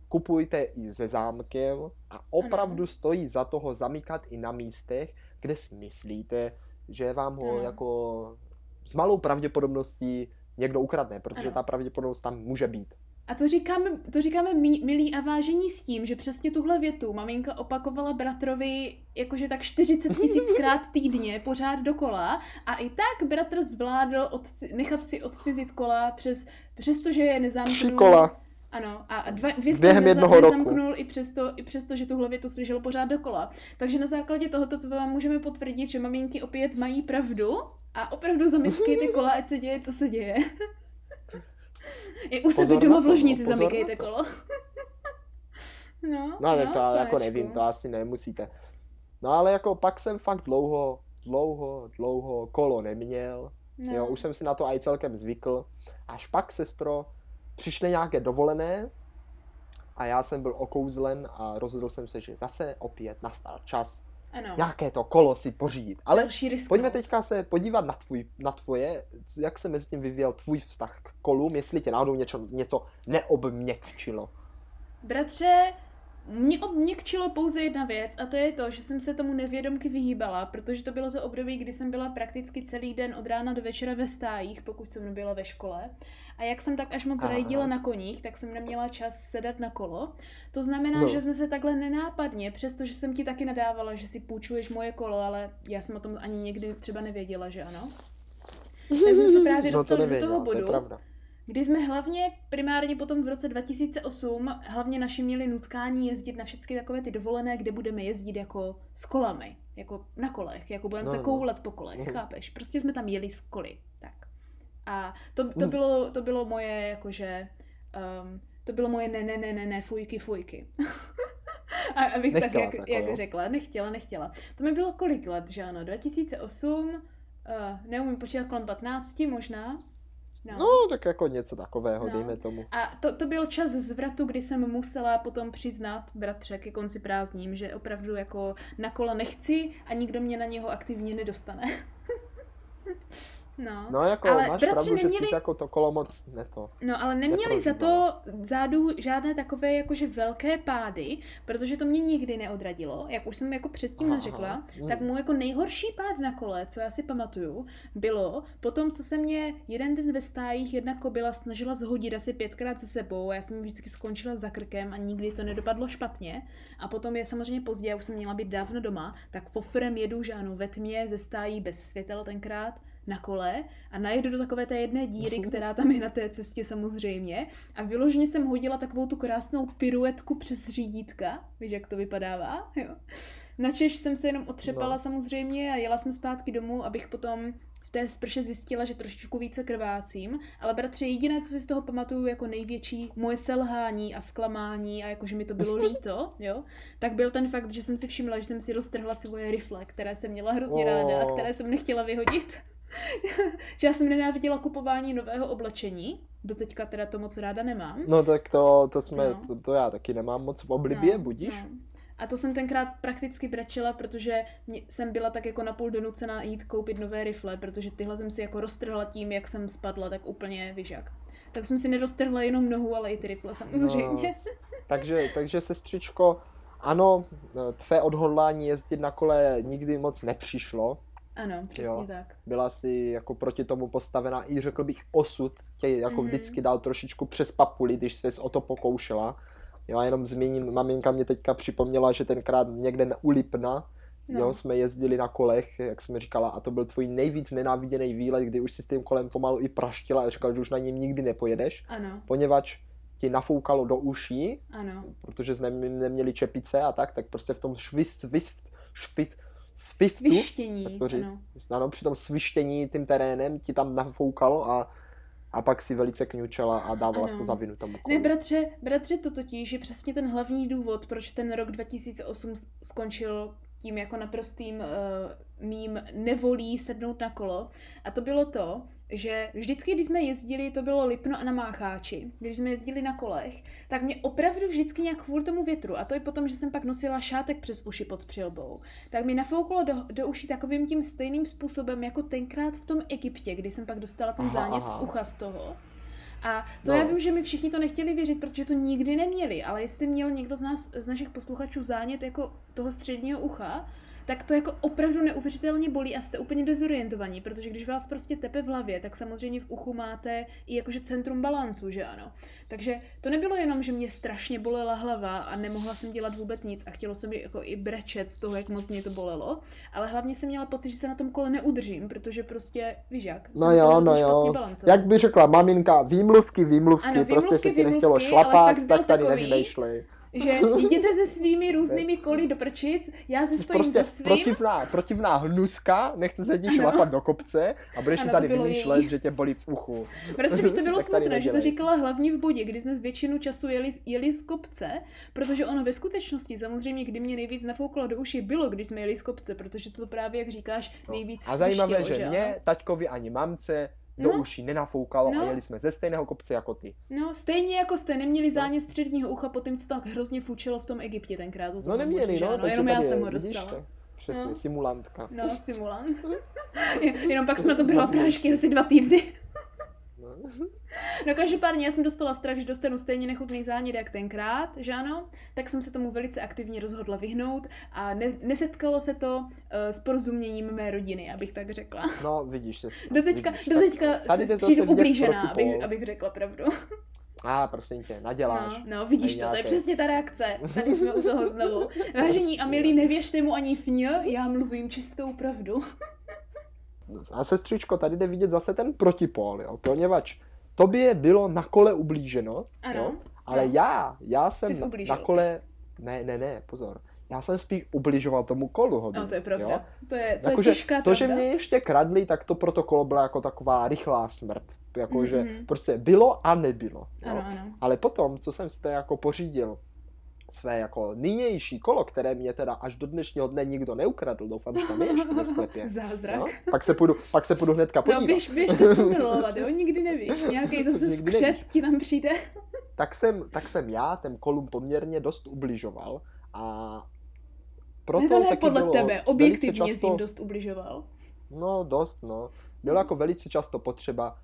kupujte i se zámkem a opravdu ano. stojí za toho zamykat i na místech, kde si myslíte, že vám ho ano. jako s malou pravděpodobností někdo ukradne, protože ano. ta pravděpodobnost tam může být. A to říkáme, to říkáme milí a vážení s tím, že přesně tuhle větu maminka opakovala bratrovi jakože tak 40 tisíckrát týdně, pořád dokola a i tak bratr zvládl odci, nechat si odcizit kola přes, přestože je nezámknul. kola. Ano, a dva, dvě Během jednoho nezamknul i přesto, i přesto, že tuhle větu slyšel pořád dokola. Takže na základě tohoto to vám můžeme potvrdit, že maminky opět mají pravdu a opravdu zamykejte kola, ať se děje, co se děje. I u sebe doma v ložnici zamykejte kolo. no, no, tak to no, jako nevím, to asi nemusíte. No ale jako pak jsem fakt dlouho, dlouho, dlouho kolo neměl. No. Jo, už jsem si na to i celkem zvykl. Až pak, sestro, přišly nějaké dovolené a já jsem byl okouzlen a rozhodl jsem se, že zase opět nastal čas ano. nějaké to kolo si pořídit. Ale pojďme teďka se podívat na, tvůj, na tvoje, jak se mezi tím vyvíjel tvůj vztah k kolům, jestli tě náhodou něco, něco neobměkčilo. Bratře, mě obměkčilo pouze jedna věc a to je to, že jsem se tomu nevědomky vyhýbala, protože to bylo to období, kdy jsem byla prakticky celý den od rána do večera ve stájích, pokud jsem nebyla ve škole. A jak jsem tak až moc rejdila na koních, tak jsem neměla čas sedat na kolo. To znamená, no. že jsme se takhle nenápadně, přestože jsem ti taky nadávala, že si půjčuješ moje kolo, ale já jsem o tom ani někdy třeba nevěděla, že ano. Tak jsme se právě dostali no to do toho bodu, to kdy jsme hlavně primárně potom v roce 2008 hlavně naši měli nutkání jezdit na všechny takové ty dovolené, kde budeme jezdit jako s kolami, jako na kolech, jako budeme no, se no. koulet po kolech, no. chápeš? Prostě jsme tam jeli s koly, tak. A to, to, hmm. bylo, to bylo moje, jakože, um, to bylo moje ne, ne, ne, ne, ne, fujky, fujky. A abych nechtěla tak, jak, jako, jak řekla, nechtěla, nechtěla. To mi bylo kolik let, že ano, 2008, uh, neumím počítat kolem 15 možná, No. no, tak jako něco takového, no. dejme tomu. A to, to byl čas zvratu, kdy jsem musela potom přiznat bratře ke konci prázdním, že opravdu jako na kola nechci a nikdo mě na něho aktivně nedostane. No, no jako ale máš pravdu, neměli... že ty jako to kolo moc ne to. No, ale neměli za to zádu žádné takové jakože velké pády, protože to mě nikdy neodradilo. Jak už jsem jako předtím neřekla, aha, tak můj jako nejhorší pád na kole, co já si pamatuju, bylo po tom, co se mě jeden den ve stájích jedna kobila snažila zhodit asi pětkrát se sebou já jsem vždycky skončila za krkem a nikdy to nedopadlo špatně. A potom je samozřejmě pozdě, já už jsem měla být dávno doma, tak fofrem jedu, že ano, ve tmě ze stájí bez světel tenkrát na kole a najedu do takové té jedné díry, která tam je na té cestě samozřejmě a vyloženě jsem hodila takovou tu krásnou piruetku přes řídítka, víš, jak to vypadává, jo. Načež jsem se jenom otřepala no. samozřejmě a jela jsem zpátky domů, abych potom v té sprše zjistila, že trošičku více krvácím, ale bratře, jediné, co si z toho pamatuju jako největší moje selhání a zklamání a jakože mi to bylo líto, jo, tak byl ten fakt, že jsem si všimla, že jsem si roztrhla svoje rifle, které jsem měla hrozně oh. ráda a které jsem nechtěla vyhodit. že já jsem nenáviděla kupování nového oblečení, teďka teda to moc ráda nemám. No tak to, to jsme, no. to, to já taky nemám moc v oblibě, no, budíš? No. A to jsem tenkrát prakticky brečela, protože jsem byla tak jako napůl donucena jít koupit nové rifle, protože tyhle jsem si jako roztrhla tím, jak jsem spadla, tak úplně vyžak. Tak jsem si neroztrhla jenom nohu, ale i ty rifle samozřejmě. No, takže, takže sestřičko, ano, tvé odhodlání jezdit na kole nikdy moc nepřišlo. Ano, přesně jo. tak. Byla si jako proti tomu postavená i řekl bych osud tě jako mm-hmm. vždycky dal trošičku přes papuli, když se o to pokoušela. Jo, jenom zmíním, maminka mě teďka připomněla, že tenkrát někde u Lipna, no. jo, jsme jezdili na kolech, jak jsme říkala, a to byl tvůj nejvíc nenáviděný výlet, kdy už si s tím kolem pomalu i praštila a říkal, že už na něm nikdy nepojedeš, ano. poněvadž ti nafoukalo do uší, ano. protože jsme neměli čepice a tak, tak prostě v tom švist, švist, švist, swiftu, svištění, tak to říct, ano. ano, při tom svištění tím terénem ti tam nafoukalo a a pak si velice kňučela a dávala to za vinu tomu kolu. Ne, bratře, bratře, to totiž je přesně ten hlavní důvod, proč ten rok 2008 skončil tím jako naprostým uh, mým nevolí sednout na kolo. A to bylo to, že vždycky, když jsme jezdili, to bylo Lipno a na Mácháči, když jsme jezdili na kolech, tak mě opravdu vždycky nějak kvůli tomu větru, a to je potom, že jsem pak nosila šátek přes uši pod přilbou, tak mi nafouklo do, do uší takovým tím stejným způsobem, jako tenkrát v tom Egyptě, kdy jsem pak dostala ten zánět aha. z ucha z toho. A to no. já vím, že mi všichni to nechtěli věřit, protože to nikdy neměli, ale jestli měl někdo z nás, z našich posluchačů zánět jako toho středního ucha, tak to jako opravdu neuvěřitelně bolí a jste úplně dezorientovaní, protože když vás prostě tepe v hlavě, tak samozřejmě v uchu máte i jakože centrum balancu, že ano. Takže to nebylo jenom, že mě strašně bolela hlava a nemohla jsem dělat vůbec nic a chtělo se mi jako i brečet z toho, jak moc mě to bolelo, ale hlavně jsem měla pocit, že se na tom kole neudržím, protože prostě, víš jak, no jo, no jo. Jak by řekla maminka, výmluvky, výmluvky, ano, výmluvky prostě se ti nechtělo šlapat, tak tady nevymýšlej že jděte se svými různými koly do prčic, já si stojím prostě za svým. Protivná, protivná hnuska, nechce se ti šlapat do kopce a budeš ano, si tady vymýšlet, že tě bolí v uchu. Protože mi to bylo smutné, že to říkala hlavně v bodě, kdy jsme z většinu času jeli, jeli z kopce, protože ono ve skutečnosti samozřejmě, kdy mě nejvíc nafouklo do uši, bylo, když jsme jeli z kopce, protože to právě, jak říkáš, no. nejvíc no. A zajímavé, že, že mě, taťkovi ani mamce do no. uší nenafoukalo no. a jeli jsme ze stejného kopce jako ty. No, stejně jako jste neměli no. zánět no. středního ucha po tom, co tak hrozně fučilo v tom Egyptě tenkrát. No neměli, no, no jenom já jsem ho dostala. To. Přesně, no. simulantka. No, simulant. jenom pak jsme na to brala prášky asi dva týdny. No každopádně já jsem dostala strach, že dostanu stejně nechutný zánět jak tenkrát, že ano, tak jsem se tomu velice aktivně rozhodla vyhnout a ne, nesetkalo se to uh, s porozuměním mé rodiny, abych tak řekla. No, vidíš se. Doteďka, vidíš, doteďka tady se přijdu ublížená, abych, abych řekla pravdu. A ah, prosím tě, naděláš. No, no vidíš to, nějaké... to je přesně ta reakce. Tady jsme u toho znovu. Vážení a milí, nevěřte mu ani fň, já mluvím čistou pravdu. A sestřičko, tady jde vidět zase ten protipol, jo, poněvadž tobě bylo na kole ublíženo, ano. Jo, ale no. já, já jsem na, na kole, ne, ne, ne, pozor, já jsem spíš ubližoval tomu kolu hodně. No, to je pravda. Jo? To je, to jako, je těžká To, pravda. že mě ještě kradli, tak to protokolo byla jako taková rychlá smrt. Jakože mm-hmm. prostě bylo a nebylo. Jo? Ano, ano. Ale potom, co jsem si to jako pořídil, své jako nynější kolo, které mě teda až do dnešního dne nikdo neukradl, doufám, že tam je ještě ve sklepě. Zázrak. No? Pak, se půjdu, pak se půjdu hnedka no, podívat. No běž, běž to zkontrolovat, jo, nikdy nevíš, nějaký zase skřet ti tam přijde. tak jsem, tak jsem já ten kolum poměrně dost ubližoval a proto ne to ne taky podle bylo tebe, objektivně často, jsi dost ubližoval. No, dost, no. Bylo jako velice často potřeba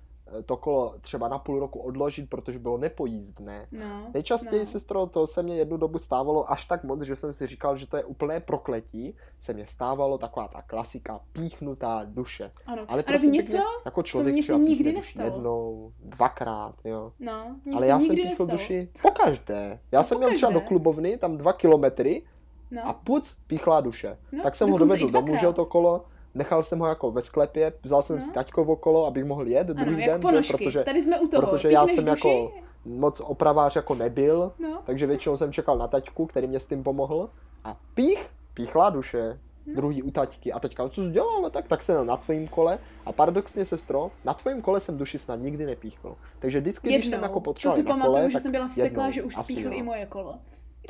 to kolo třeba na půl roku odložit, protože bylo nepojízdné. No, Nejčastěji, no. sestro, to se mě jednu dobu stávalo až tak moc, že jsem si říkal, že to je úplné prokletí. Se mě stávalo taková ta klasika píchnutá duše. Ano. Ale prostě něco, jako člověk co mě nikdy nestalo. jednou, dvakrát, jo. No, Ale já jsem píchl duši po každé. Já no, jsem měl třeba do klubovny, tam dva kilometry, no. a puc píchla duše. No, tak jsem ho dovedl domů, že to kolo, nechal jsem ho jako ve sklepě, vzal jsem no. si taťkovo kolo, abych mohl jet ano, druhý den, že, protože, Tady jsme u toho. protože já jsem duši? jako moc opravář jako nebyl, no. takže většinou jsem čekal na taťku, který mě s tím pomohl a pích, píchla duše, no. druhý u taťky a teďka, co jsi dělal, tak, tak jsem na tvém kole a paradoxně sestro, na tvém kole jsem duši snad nikdy nepíchl. Takže vždycky, Jednou. když jsem jako potřeboval to si na pamatuju, kole, že jsem byla vsteklá, že už spíchl i moje kolo.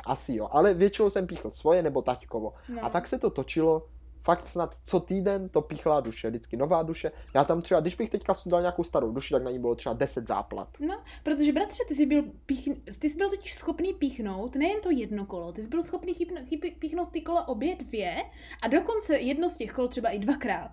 Asi jo, ale většinou jsem píchl svoje nebo taťkovo. No. A tak se to točilo fakt snad co týden to píchla duše, vždycky nová duše. Já tam třeba, když bych teďka sudal nějakou starou duši, tak na ní bylo třeba 10 záplat. No, protože bratře, ty jsi byl, píchn... ty jsi byl totiž schopný píchnout nejen to jedno kolo, ty jsi byl schopný chybno... chyb... píchnout ty kola obě dvě a dokonce jedno z těch kol třeba i dvakrát.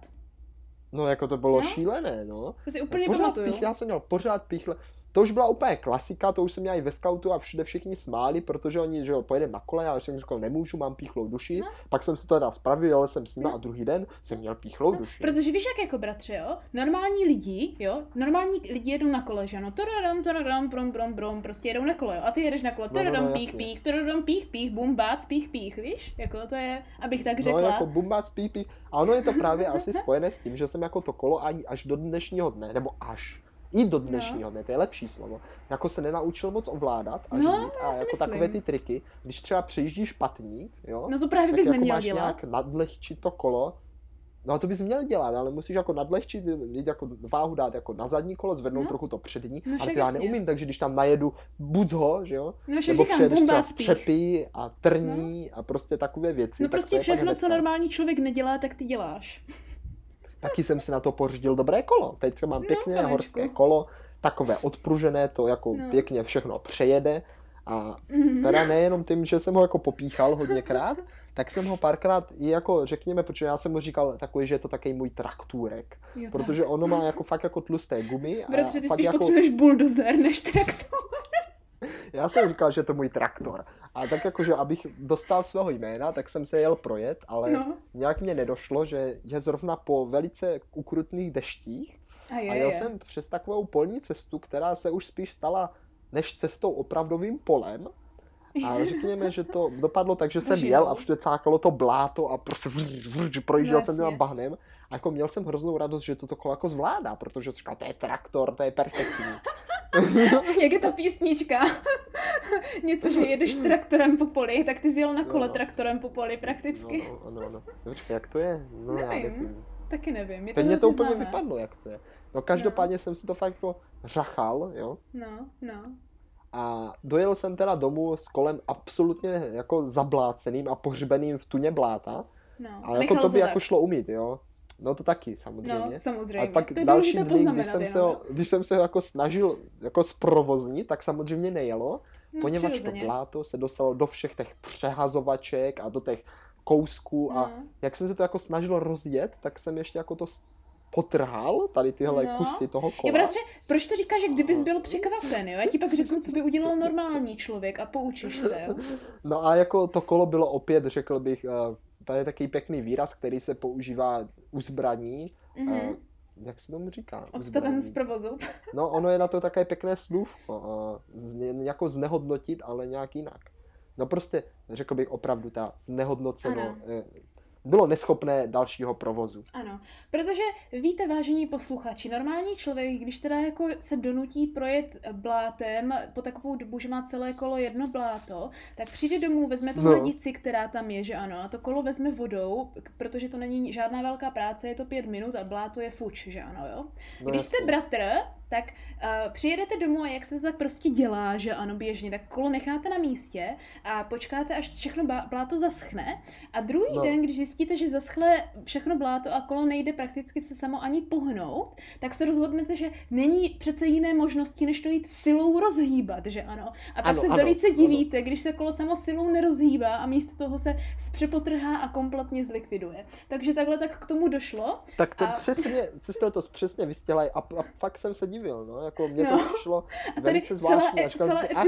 No, jako to bylo no? šílené, no. To si úplně pamatuju. Pích, já jsem měl pořád píchle. To už byla úplně klasika, to už jsem měl i ve scoutu a všude všichni smáli, protože oni, že jo, pojedeme na kole, já jsem říkal, nemůžu, mám píchlou duši, no. pak jsem si to teda spravil, ale jsem s nimi no. a druhý den jsem měl píchlou no, duši. Protože víš, jak jako bratře, jo, normální lidi, jo, normální lidi jedou na kole, že ano, toradam, toradam, brom, brom, brom, prostě jedou na kole, jo, a ty jedeš na kole, toradam, no, no, no, pích, pích, toradam, pích, pích, bum, bác, pích, pích, víš, jako to je, abych tak řekla. No, jako bum, bác, pích, pích, a ono je to právě asi spojené s tím, že jsem jako to kolo ani až do dnešního dne, nebo až, i do dnešního no. dne, to je lepší slovo, jako se nenaučil moc ovládat a no, a jako myslím. takové ty triky, když třeba přijíždí špatník, jo, no to právě bys jako neměl máš dělat. nějak nadlehčit to kolo, No to bys měl dělat, ale musíš jako nadlehčit, jako váhu dát jako na zadní kolo, zvednout no. trochu to přední, no, ale to já neumím, takže když tam najedu, buď ho, že jo, no, nebo přijedeš třeba přepí a trní no. a prostě takové věci. No prostě všechno, co normální člověk nedělá, tak ty děláš. Taky jsem si na to pořídil dobré kolo. Teď mám pěkné no, horské kolo, takové odpružené, to jako no. pěkně všechno přejede. A mhm. teda nejenom tím, že jsem ho jako popíchal hodněkrát, tak jsem ho párkrát i jako řekněme, protože já jsem mu říkal takový, že je to takový můj traktůrek. Jo, protože ono má jako fakt jako tlusté gumy. A Bratře, ty fakt spíš jako... potřebuješ buldozer než traktor. Já jsem říkal, že je to můj traktor. A tak jakože, abych dostal svého jména, tak jsem se jel projet, ale no. nějak mě nedošlo, že je zrovna po velice ukrutných deštích a, je, a jel je. jsem přes takovou polní cestu, která se už spíš stala než cestou opravdovým polem. A řekněme, že to dopadlo tak, že jsem jel a všude cákalo to bláto a prostě projížděl no, jsem těma bahnem. A jako měl jsem hroznou radost, že toto kolo jako zvládá, protože říkal, to je traktor, to je perfektní. Jak je ta písnička? Něco, že jedeš traktorem po poli, tak ty jel na kole no, traktorem po poli prakticky. No, no, no. no. Počkej, jak to je? No, nevím. Já nevím. Taky nevím. Je to mě to úplně známé. vypadlo, jak to je. No každopádně no. jsem si to fakt jako řachal, jo. No, no. A dojel jsem teda domů s kolem absolutně jako zabláceným a pohřbeným v tuně bláta. No, a jako to by jako šlo umít, jo. No to taky, samozřejmě. No, samozřejmě. A pak další dny, když jsem, se ho, když jsem se ho jako snažil jako zprovoznit, tak samozřejmě nejelo, no, poněvadž přirozeně. to bláto se dostalo do všech těch přehazovaček a do těch kousků a no. jak jsem se to jako snažil rozjet, tak jsem ještě jako to potrhal tady tyhle no. kusy toho kola. Já prostě, proč to říkáš, že kdybys byl překvapen, jo? Já ti pak řeknu, co by udělal normální člověk a poučíš se, jo? No a jako to kolo bylo opět, řekl bych, to je takový pěkný výraz, který se používá u zbraní. Mm-hmm. Uh, jak se tomu říká? Odstaven z provozu. no, ono je na to také pěkné slůvko. Uh, jako znehodnotit, ale nějak jinak. No prostě, řekl bych opravdu, ta znehodnoceno, ano bylo neschopné dalšího provozu. Ano, protože víte, vážení posluchači, normální člověk, když teda jako se donutí projet blátem po takovou dobu, že má celé kolo jedno bláto, tak přijde domů, vezme tu no. hladici, která tam je, že ano, a to kolo vezme vodou, protože to není žádná velká práce, je to pět minut a bláto je fuč, že ano, jo. No když jste bratr, tak uh, přijedete domů a jak se to tak prostě dělá, že ano, běžně, tak kolo necháte na místě a počkáte, až všechno bláto zaschne a druhý no. den, když zjistíte, že zaschle všechno bláto a kolo nejde prakticky se samo ani pohnout, tak se rozhodnete, že není přece jiné možnosti, než to jít silou rozhýbat, že ano. A pak ano, se ano, velice ano. divíte, když se kolo samo silou nerozhýbá a místo toho se zpřepotrhá a kompletně zlikviduje. Takže takhle tak k tomu došlo. Tak to a... přesně, jste to přesně vystělali a, a fakt jsem se divil, no, jako mě no. to přišlo velice zvláštní. Celá, celá si, ach,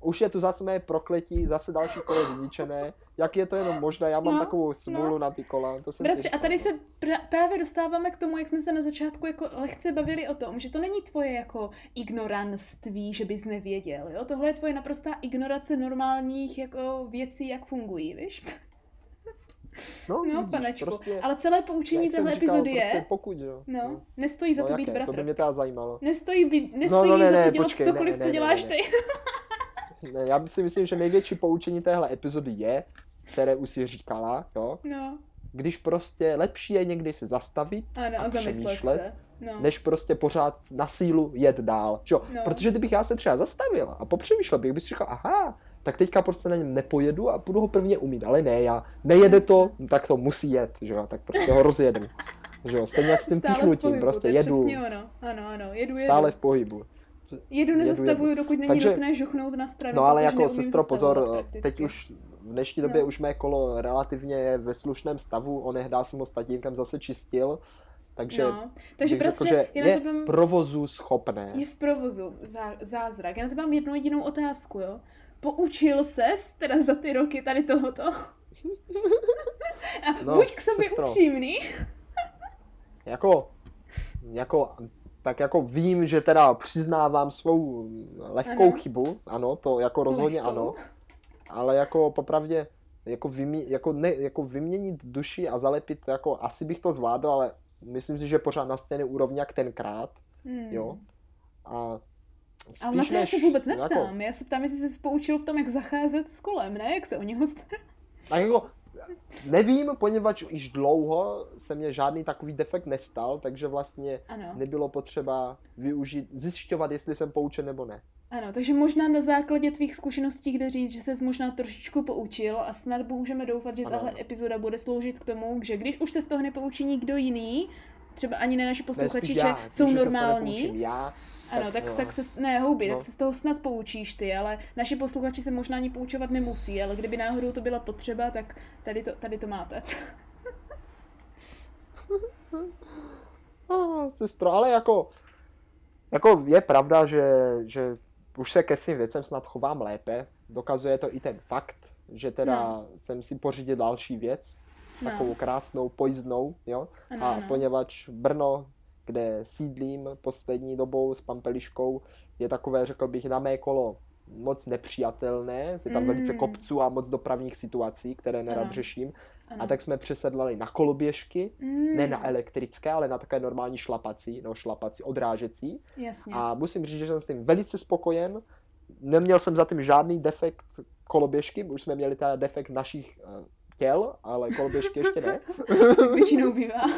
už je tu zase mé prokletí, zase další kolo zničené, jak je to jenom možné, já mám no, takovou smůlu no. na ty kola. To jsem Bratře, a tady se pra- právě dostáváme k tomu, jak jsme se na začátku jako lehce bavili o tom, že to není tvoje jako ignoranství, že bys nevěděl, jo? Tohle je tvoje naprostá ignorace normálních jako věcí, jak fungují, víš? No, no vidíš, panečku. Prostě, ale celé poučení téhle epizody je... Prostě pokud, jo. No, no, nestojí za no, to být bratr. To by mě teda zajímalo. Nestojí, být, nestojí no, no, ne, za to dělat počkej, cokoliv, ne, ne, co děláš ne, ne, ty. ne, já si myslím, že největší poučení téhle epizody je, které už si říkala, jo. No. Když prostě lepší je někdy se zastavit ano, a, a přemýšlet, se. No. než prostě pořád na sílu jet dál. Jo? No. Protože kdybych já se třeba zastavil a popřemýšlel bych, bych si říkal, aha, tak teďka prostě na něm nepojedu a budu ho prvně umít, ale ne, já nejede to, tak to musí jet, že jo, tak prostě ho rozjedem. Že jo, stejně jak s tím Stále píchnutím, prostě jedu. ono. Ano, ano, jedu, jedu. Stále v pohybu. Co? Jedu, nezastavuju, jedu. dokud není Takže, nutné žuchnout na stranu. No ale jako sestro, pozor, teď už v dnešní době no. už mé kolo relativně je ve slušném stavu, onehdá jsem ho s tatínkem zase čistil, takže, no. takže řekl, že je, je mám... provozu schopné. Je v provozu, zá, zázrak. Já na to mám jednu jedinou otázku, jo. Poučil ses teda za ty roky tady tohoto? A no, buď k sobě sestro. upřímný. jako, jako, tak jako vím, že teda přiznávám svou lehkou ano. chybu, ano, to jako rozhodně Lehkou. ano, ale jako popravdě, jako, vymě, jako, ne, jako vyměnit duši a zalepit, jako asi bych to zvládl, ale myslím si, že pořád na stejné úrovni jak tenkrát, hmm. jo. A ale na to já se vůbec jako- neptám. Jako... Já se ptám, jestli jsi poučil v tom, jak zacházet s kolem, ne? Jak se o něho starat. Tak jako, nevím, poněvadž již dlouho se mě žádný takový defekt nestal, takže vlastně ano. nebylo potřeba využít, zjišťovat, jestli jsem poučen nebo ne. Ano, takže možná na základě tvých zkušeností kde říct, že ses možná trošičku poučil a snad můžeme doufat, že ano, tahle ano. epizoda bude sloužit k tomu, že když už se z toho nepoučí nikdo jiný, třeba ani ne naši posluchači, že jsou normální, já, ano, tak, tak, tak se, ne, houby, no. tak se z toho snad poučíš ty, ale naši posluchači se možná ani poučovat nemusí, ale kdyby náhodou to byla potřeba, tak tady to, tady to máte. ah, sestro, ale jako, jako je pravda, že, že už se ke svým věcem snad chovám lépe. Dokazuje to i ten fakt, že teda no. jsem si pořídil další věc, no. takovou krásnou, pojízdnou, jo. Ano, a ano. poněvadž Brno kde sídlím poslední dobou s Pampeliškou, je takové, řekl bych, na mé kolo moc nepřijatelné, je tam mm. velice kopců a moc dopravních situací, které nerad ano. řeším. Ano. A tak jsme přesedlali na koloběžky, mm. ne na elektrické, ale na také normální šlapací, no šlapací, odrážecí. Jasně. A musím říct, že jsem s tím velice spokojen. Neměl jsem za tím žádný defekt koloběžky, už jsme měli teda defekt našich eh, těl, ale koloběžky ještě ne. Většinou bývá.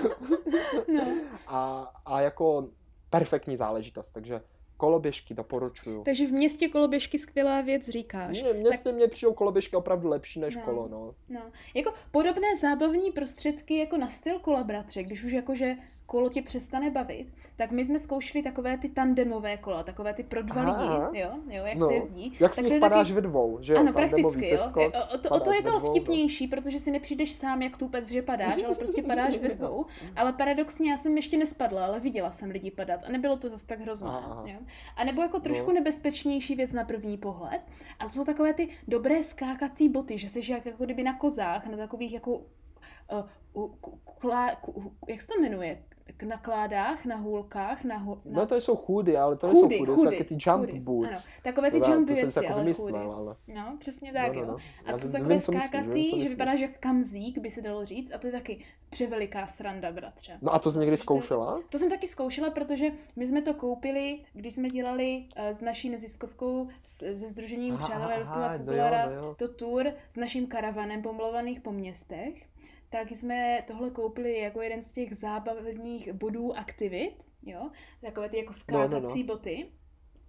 No. A, a jako perfektní záležitost, takže koloběžky doporučuju. Takže v městě koloběžky skvělá věc říkáš. Ne, v městě tak... mě přijdou koloběžky opravdu lepší než no, kolo, no. no. Jako podobné zábavní prostředky jako na styl kola, bratře, když už jakože kolo tě přestane bavit, tak my jsme zkoušeli takové ty tandemové kola, takové ty pro dva Aha. lidi, jo, jo, jak no. se jezdí. Jak s nich padáš taky... ve dvou, že jo? Ano, prakticky, jo. Seskok, o, to, o to je to no. vtipnější, protože si nepřijdeš sám jak tupec, že padáš, ale prostě padáš ve dvou. Ale paradoxně já jsem ještě nespadla, ale viděla jsem lidi padat a nebylo to zase tak hrozné. Jo. A nebo jako trošku no. nebezpečnější věc na první pohled, ale jsou takové ty dobré skákací boty, že jsi jak, jako kdyby na kozách, na takových jako uh, uh, klá, jak se to jmenuje? K nakládách, na hůlkách, na, hul, na... No to jsou chudy, ale to chudy, jsou chudy, chudy, jsou ty jump chudy, boots. Ano, takové ty jump boots, ale vymyslel, chudy. Ale... No, přesně tak, no, no, no. jo. A to jsou takové skákací, že vypadáš jak kamzík, by se dalo říct, a to je taky převeliká sranda, bratře. No a to jsi někdy zkoušela? To jsem taky zkoušela, protože my jsme to koupili, když jsme dělali uh, s naší neziskovkou, se Združením Přátelé Rostova Populara, no to tour s naším karavanem pomlovaných po městech tak jsme tohle koupili jako jeden z těch zábavních bodů aktivit, jo, takové ty jako skákací no, no, no. boty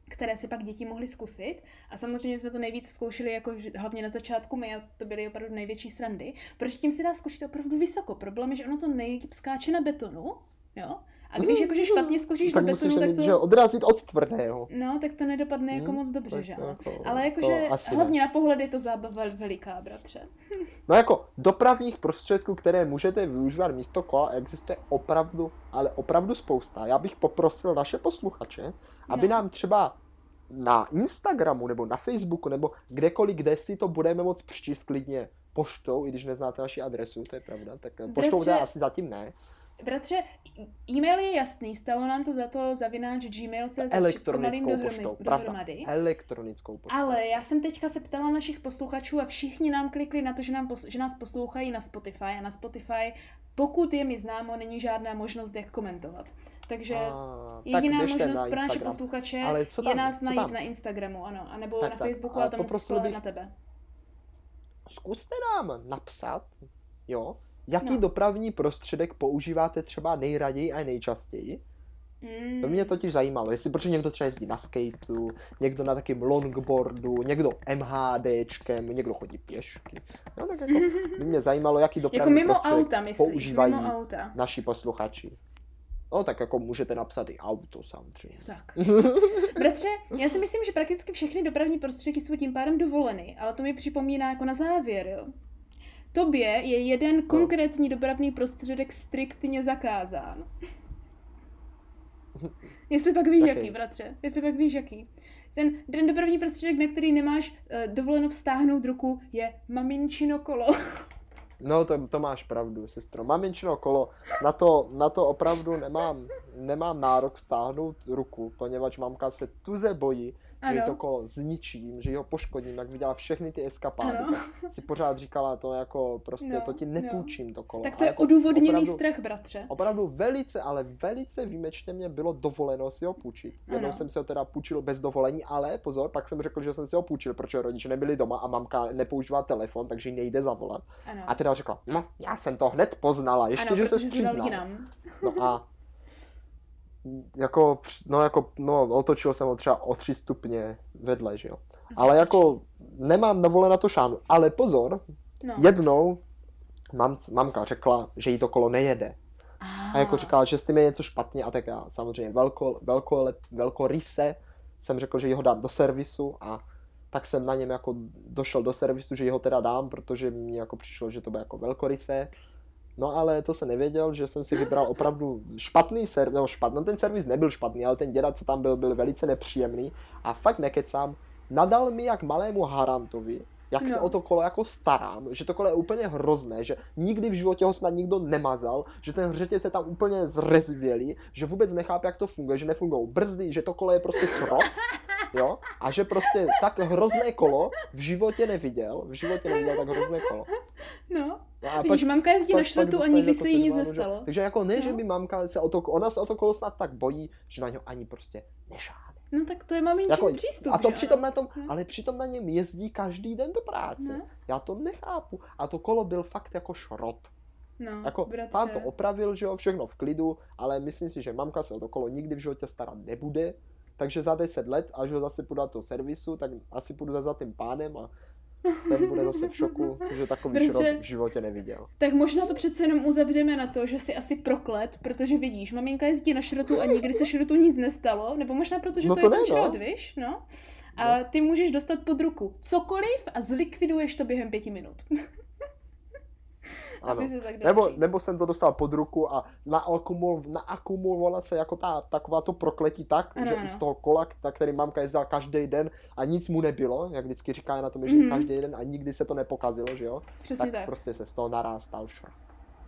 které si pak děti mohly zkusit. A samozřejmě jsme to nejvíc zkoušeli jako hlavně na začátku my a to byly opravdu největší srandy. Proč tím se dá zkoušet opravdu vysoko. Problém je, že ono to nejlíp skáče na betonu, jo, a když jakože špatně skočíš tak do betonu, tak to... Že odrazit od tvrdého. No, tak to nedopadne jako hmm, moc dobře, že ano. Jako, Ale jakože hlavně ne. na pohled je to zábava veliká, bratře. No jako dopravních prostředků, které můžete využívat místo kola, existuje opravdu, ale opravdu spousta. Já bych poprosil naše posluchače, aby no. nám třeba na Instagramu nebo na Facebooku nebo kdekoliv, kde si to budeme moct přečíst klidně poštou, i když neznáte naši adresu, to je pravda, tak poštou Bratře, asi zatím ne. Bratře, e-mail je jasný, stalo nám to za to zavináč gmail.cz elektronickou poštou, dohromady. Elektronickou poštou. Ale já jsem teďka se ptala našich posluchačů a všichni nám klikli na to, že, nám že nás poslouchají na Spotify a na Spotify, pokud je mi známo, není žádná možnost, jak komentovat. Takže a, jediná tak možnost pro naše posluchače ale co tam, je nás najít tam? na Instagramu, ano, anebo tak, na Facebooku, ale tam bych... na tebe. Zkuste nám napsat, jo, Jaký no. dopravní prostředek používáte třeba nejraději a nejčastěji? Mm. To mě totiž zajímalo, jestli protože někdo třeba jezdí na skateu, někdo na takém longboardu, někdo MHDčkem, někdo chodí pěšky. No tak jako by mě zajímalo, jaký dopravní jako mimo prostředek auta, myslíš, používají mimo auta. naši posluchači. No tak jako můžete napsat i auto samozřejmě. Tak. Bratře, já si myslím, že prakticky všechny dopravní prostředky jsou tím pádem dovoleny, ale to mi připomíná jako na závěr, jo tobě je jeden no. konkrétní dopravný prostředek striktně zakázán. Jestli pak víš, okay. jaký, bratře. Jestli pak víš, jaký. Ten, ten dopravní prostředek, na který nemáš uh, dovoleno vztáhnout ruku, je maminčino kolo. No, to, to máš pravdu, sestro. Maminčino kolo, na to, na to opravdu nemám, nemám nárok stáhnout ruku, poněvadž mamka se tuze bojí, ano. že to kolo zničím, že ho poškodím, jak viděla všechny ty eskapády, ano. tak si pořád říkala to jako prostě, no, to ti nepůjčím no. to kolo. Tak to je jako odůvodněný opravdu, strach, bratře. Opravdu velice, ale velice výjimečně mě bylo dovoleno si ho půjčit. Jednou jsem si ho teda půjčil bez dovolení, ale pozor, pak jsem řekl, že jsem si ho půjčil, protože rodiče nebyli doma a mamka nepoužívá telefon, takže nejde zavolat. Ano. A teda řekla, no, já jsem to hned poznala, ještě, ano, že se přiznal. No a jako, no jako, no otočil jsem ho třeba o tři stupně vedle, že jo. Ale jako nemám na na to šánu. Ale pozor, no. jednou mam, mamka řekla, že jí to kolo nejede. Ah. A jako říkala, že s tím je něco špatně a tak já samozřejmě velko, velko, velko ryse jsem řekl, že ho dám do servisu a tak jsem na něm jako došel do servisu, že ho teda dám, protože mi jako přišlo, že to bude jako velkoryse No ale to se nevěděl, že jsem si vybral opravdu špatný servis, no špatný, no ten servis nebyl špatný, ale ten děda, co tam byl, byl velice nepříjemný a fakt nekecám, nadal mi jak malému harantovi, jak no. se o to kolo jako starám, že to kolo je úplně hrozné, že nikdy v životě ho snad nikdo nemazal, že ten hřetě se tam úplně zrezvělý, že vůbec nechápe, jak to funguje, že nefungují brzdy, že to kolo je prostě chrot, jo, a že prostě tak hrozné kolo v životě neviděl, v životě neviděl tak hrozné kolo. No. no a Vidíš, pak, mamka jezdí na šrotu a nikdy se jí nic nestalo. Takže jako ne, no. že by mamka se o to, ona se o to kolo snad tak bojí, že na něho ani prostě nešáhne. No tak to je maminčí jako, přístup. A to přitom na tom, no. ale přitom na něm jezdí každý den do práce. No. Já to nechápu. A to kolo byl fakt jako šrot. No, jako bratře. pán to opravil, že jo, všechno v klidu, ale myslím si, že mamka se o to kolo nikdy v životě starat nebude, takže za 10 let, až ho zase půjdu do servisu, tak asi půjdu za tím pánem a ten bude zase v šoku, že takový protože, šrot v životě neviděl. Tak možná to přece jenom uzavřeme na to, že si asi proklet, protože vidíš, maminka jezdí na šrotu a nikdy se šrotu nic nestalo, nebo možná protože no to, to je ne, ten šrot, no. víš, no. A no. ty můžeš dostat pod ruku cokoliv a zlikviduješ to během pěti minut. Ano. Nebo, nebo jsem to dostal pod ruku a naakumul, naakumulovala se jako ta, taková to prokletí tak, ano, že ano. z toho kola, ta, který mamka jezdila každý den a nic mu nebylo, jak vždycky říká na tom, že mm-hmm. každý den a nikdy se to nepokazilo, že jo? Přesně tak, tak. prostě se z toho narástal šrot.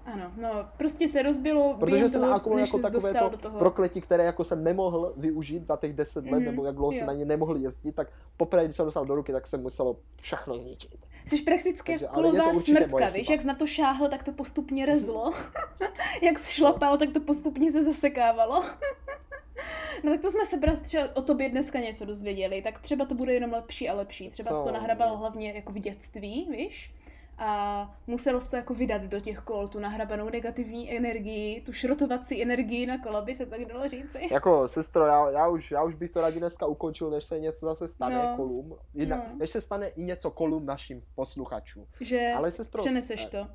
Ano, no, prostě se rozbilo Protože se naakumuloval jako takové to toho... prokletí, které jako jsem nemohl využít za těch 10 let, mm-hmm, nebo jak dlouho jsem na ně nemohl jezdit, tak poprvé, když jsem dostal do ruky, tak jsem musel všechno zničit. Jsi prakticky jak kulová smrtka, víš, jak na to šáhl, tak to postupně rezlo. jak šlapal, tak to postupně se zasekávalo. No tak to jsme se bratře o tobě dneska něco dozvěděli, tak třeba to bude jenom lepší a lepší. Třeba jsi to nahrabal hlavně jako v dětství, víš? A muselo se to jako vydat do těch kol, tu nahrabanou negativní energii, tu šrotovací energii na kola, by se tak dalo říci. Jako, sestro, já, já, už, já už bych to raději dneska ukončil, než se něco zase stane no. kolům. Jedna, no. Než se stane i něco kolům našim posluchačům. Že Ale sestro, přeneseš to.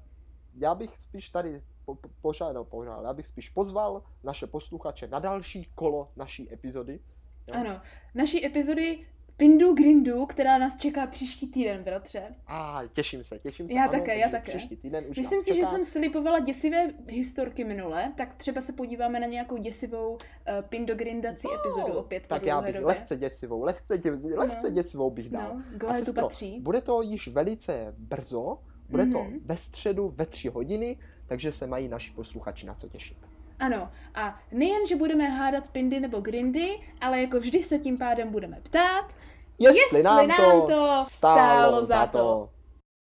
Já bych spíš tady po, po, požádal, požádal, já bych spíš pozval naše posluchače na další kolo naší epizody. Jo? Ano, naší epizody Pindu Grindu, která nás čeká příští týden, bratře. A ah, těším se, těším se. Já ano, také, já také. Příští týden už Myslím si, čeká... že jsem slipovala děsivé historky minule, tak třeba se podíváme na nějakou děsivou uh, Pindogrindací no, epizodu opět. Tak já bych době. lehce děsivou, lehce, dě, lehce no. děsivou bych dal. No, A sestro, patří. bude to již velice brzo, bude mm-hmm. to mhm. ve středu ve tři hodiny, takže se mají naši posluchači na co těšit. Ano, a nejen, že budeme hádat pindy nebo grindy, ale jako vždy se tím pádem budeme ptát, jestli, jestli nám, to nám to stálo za to.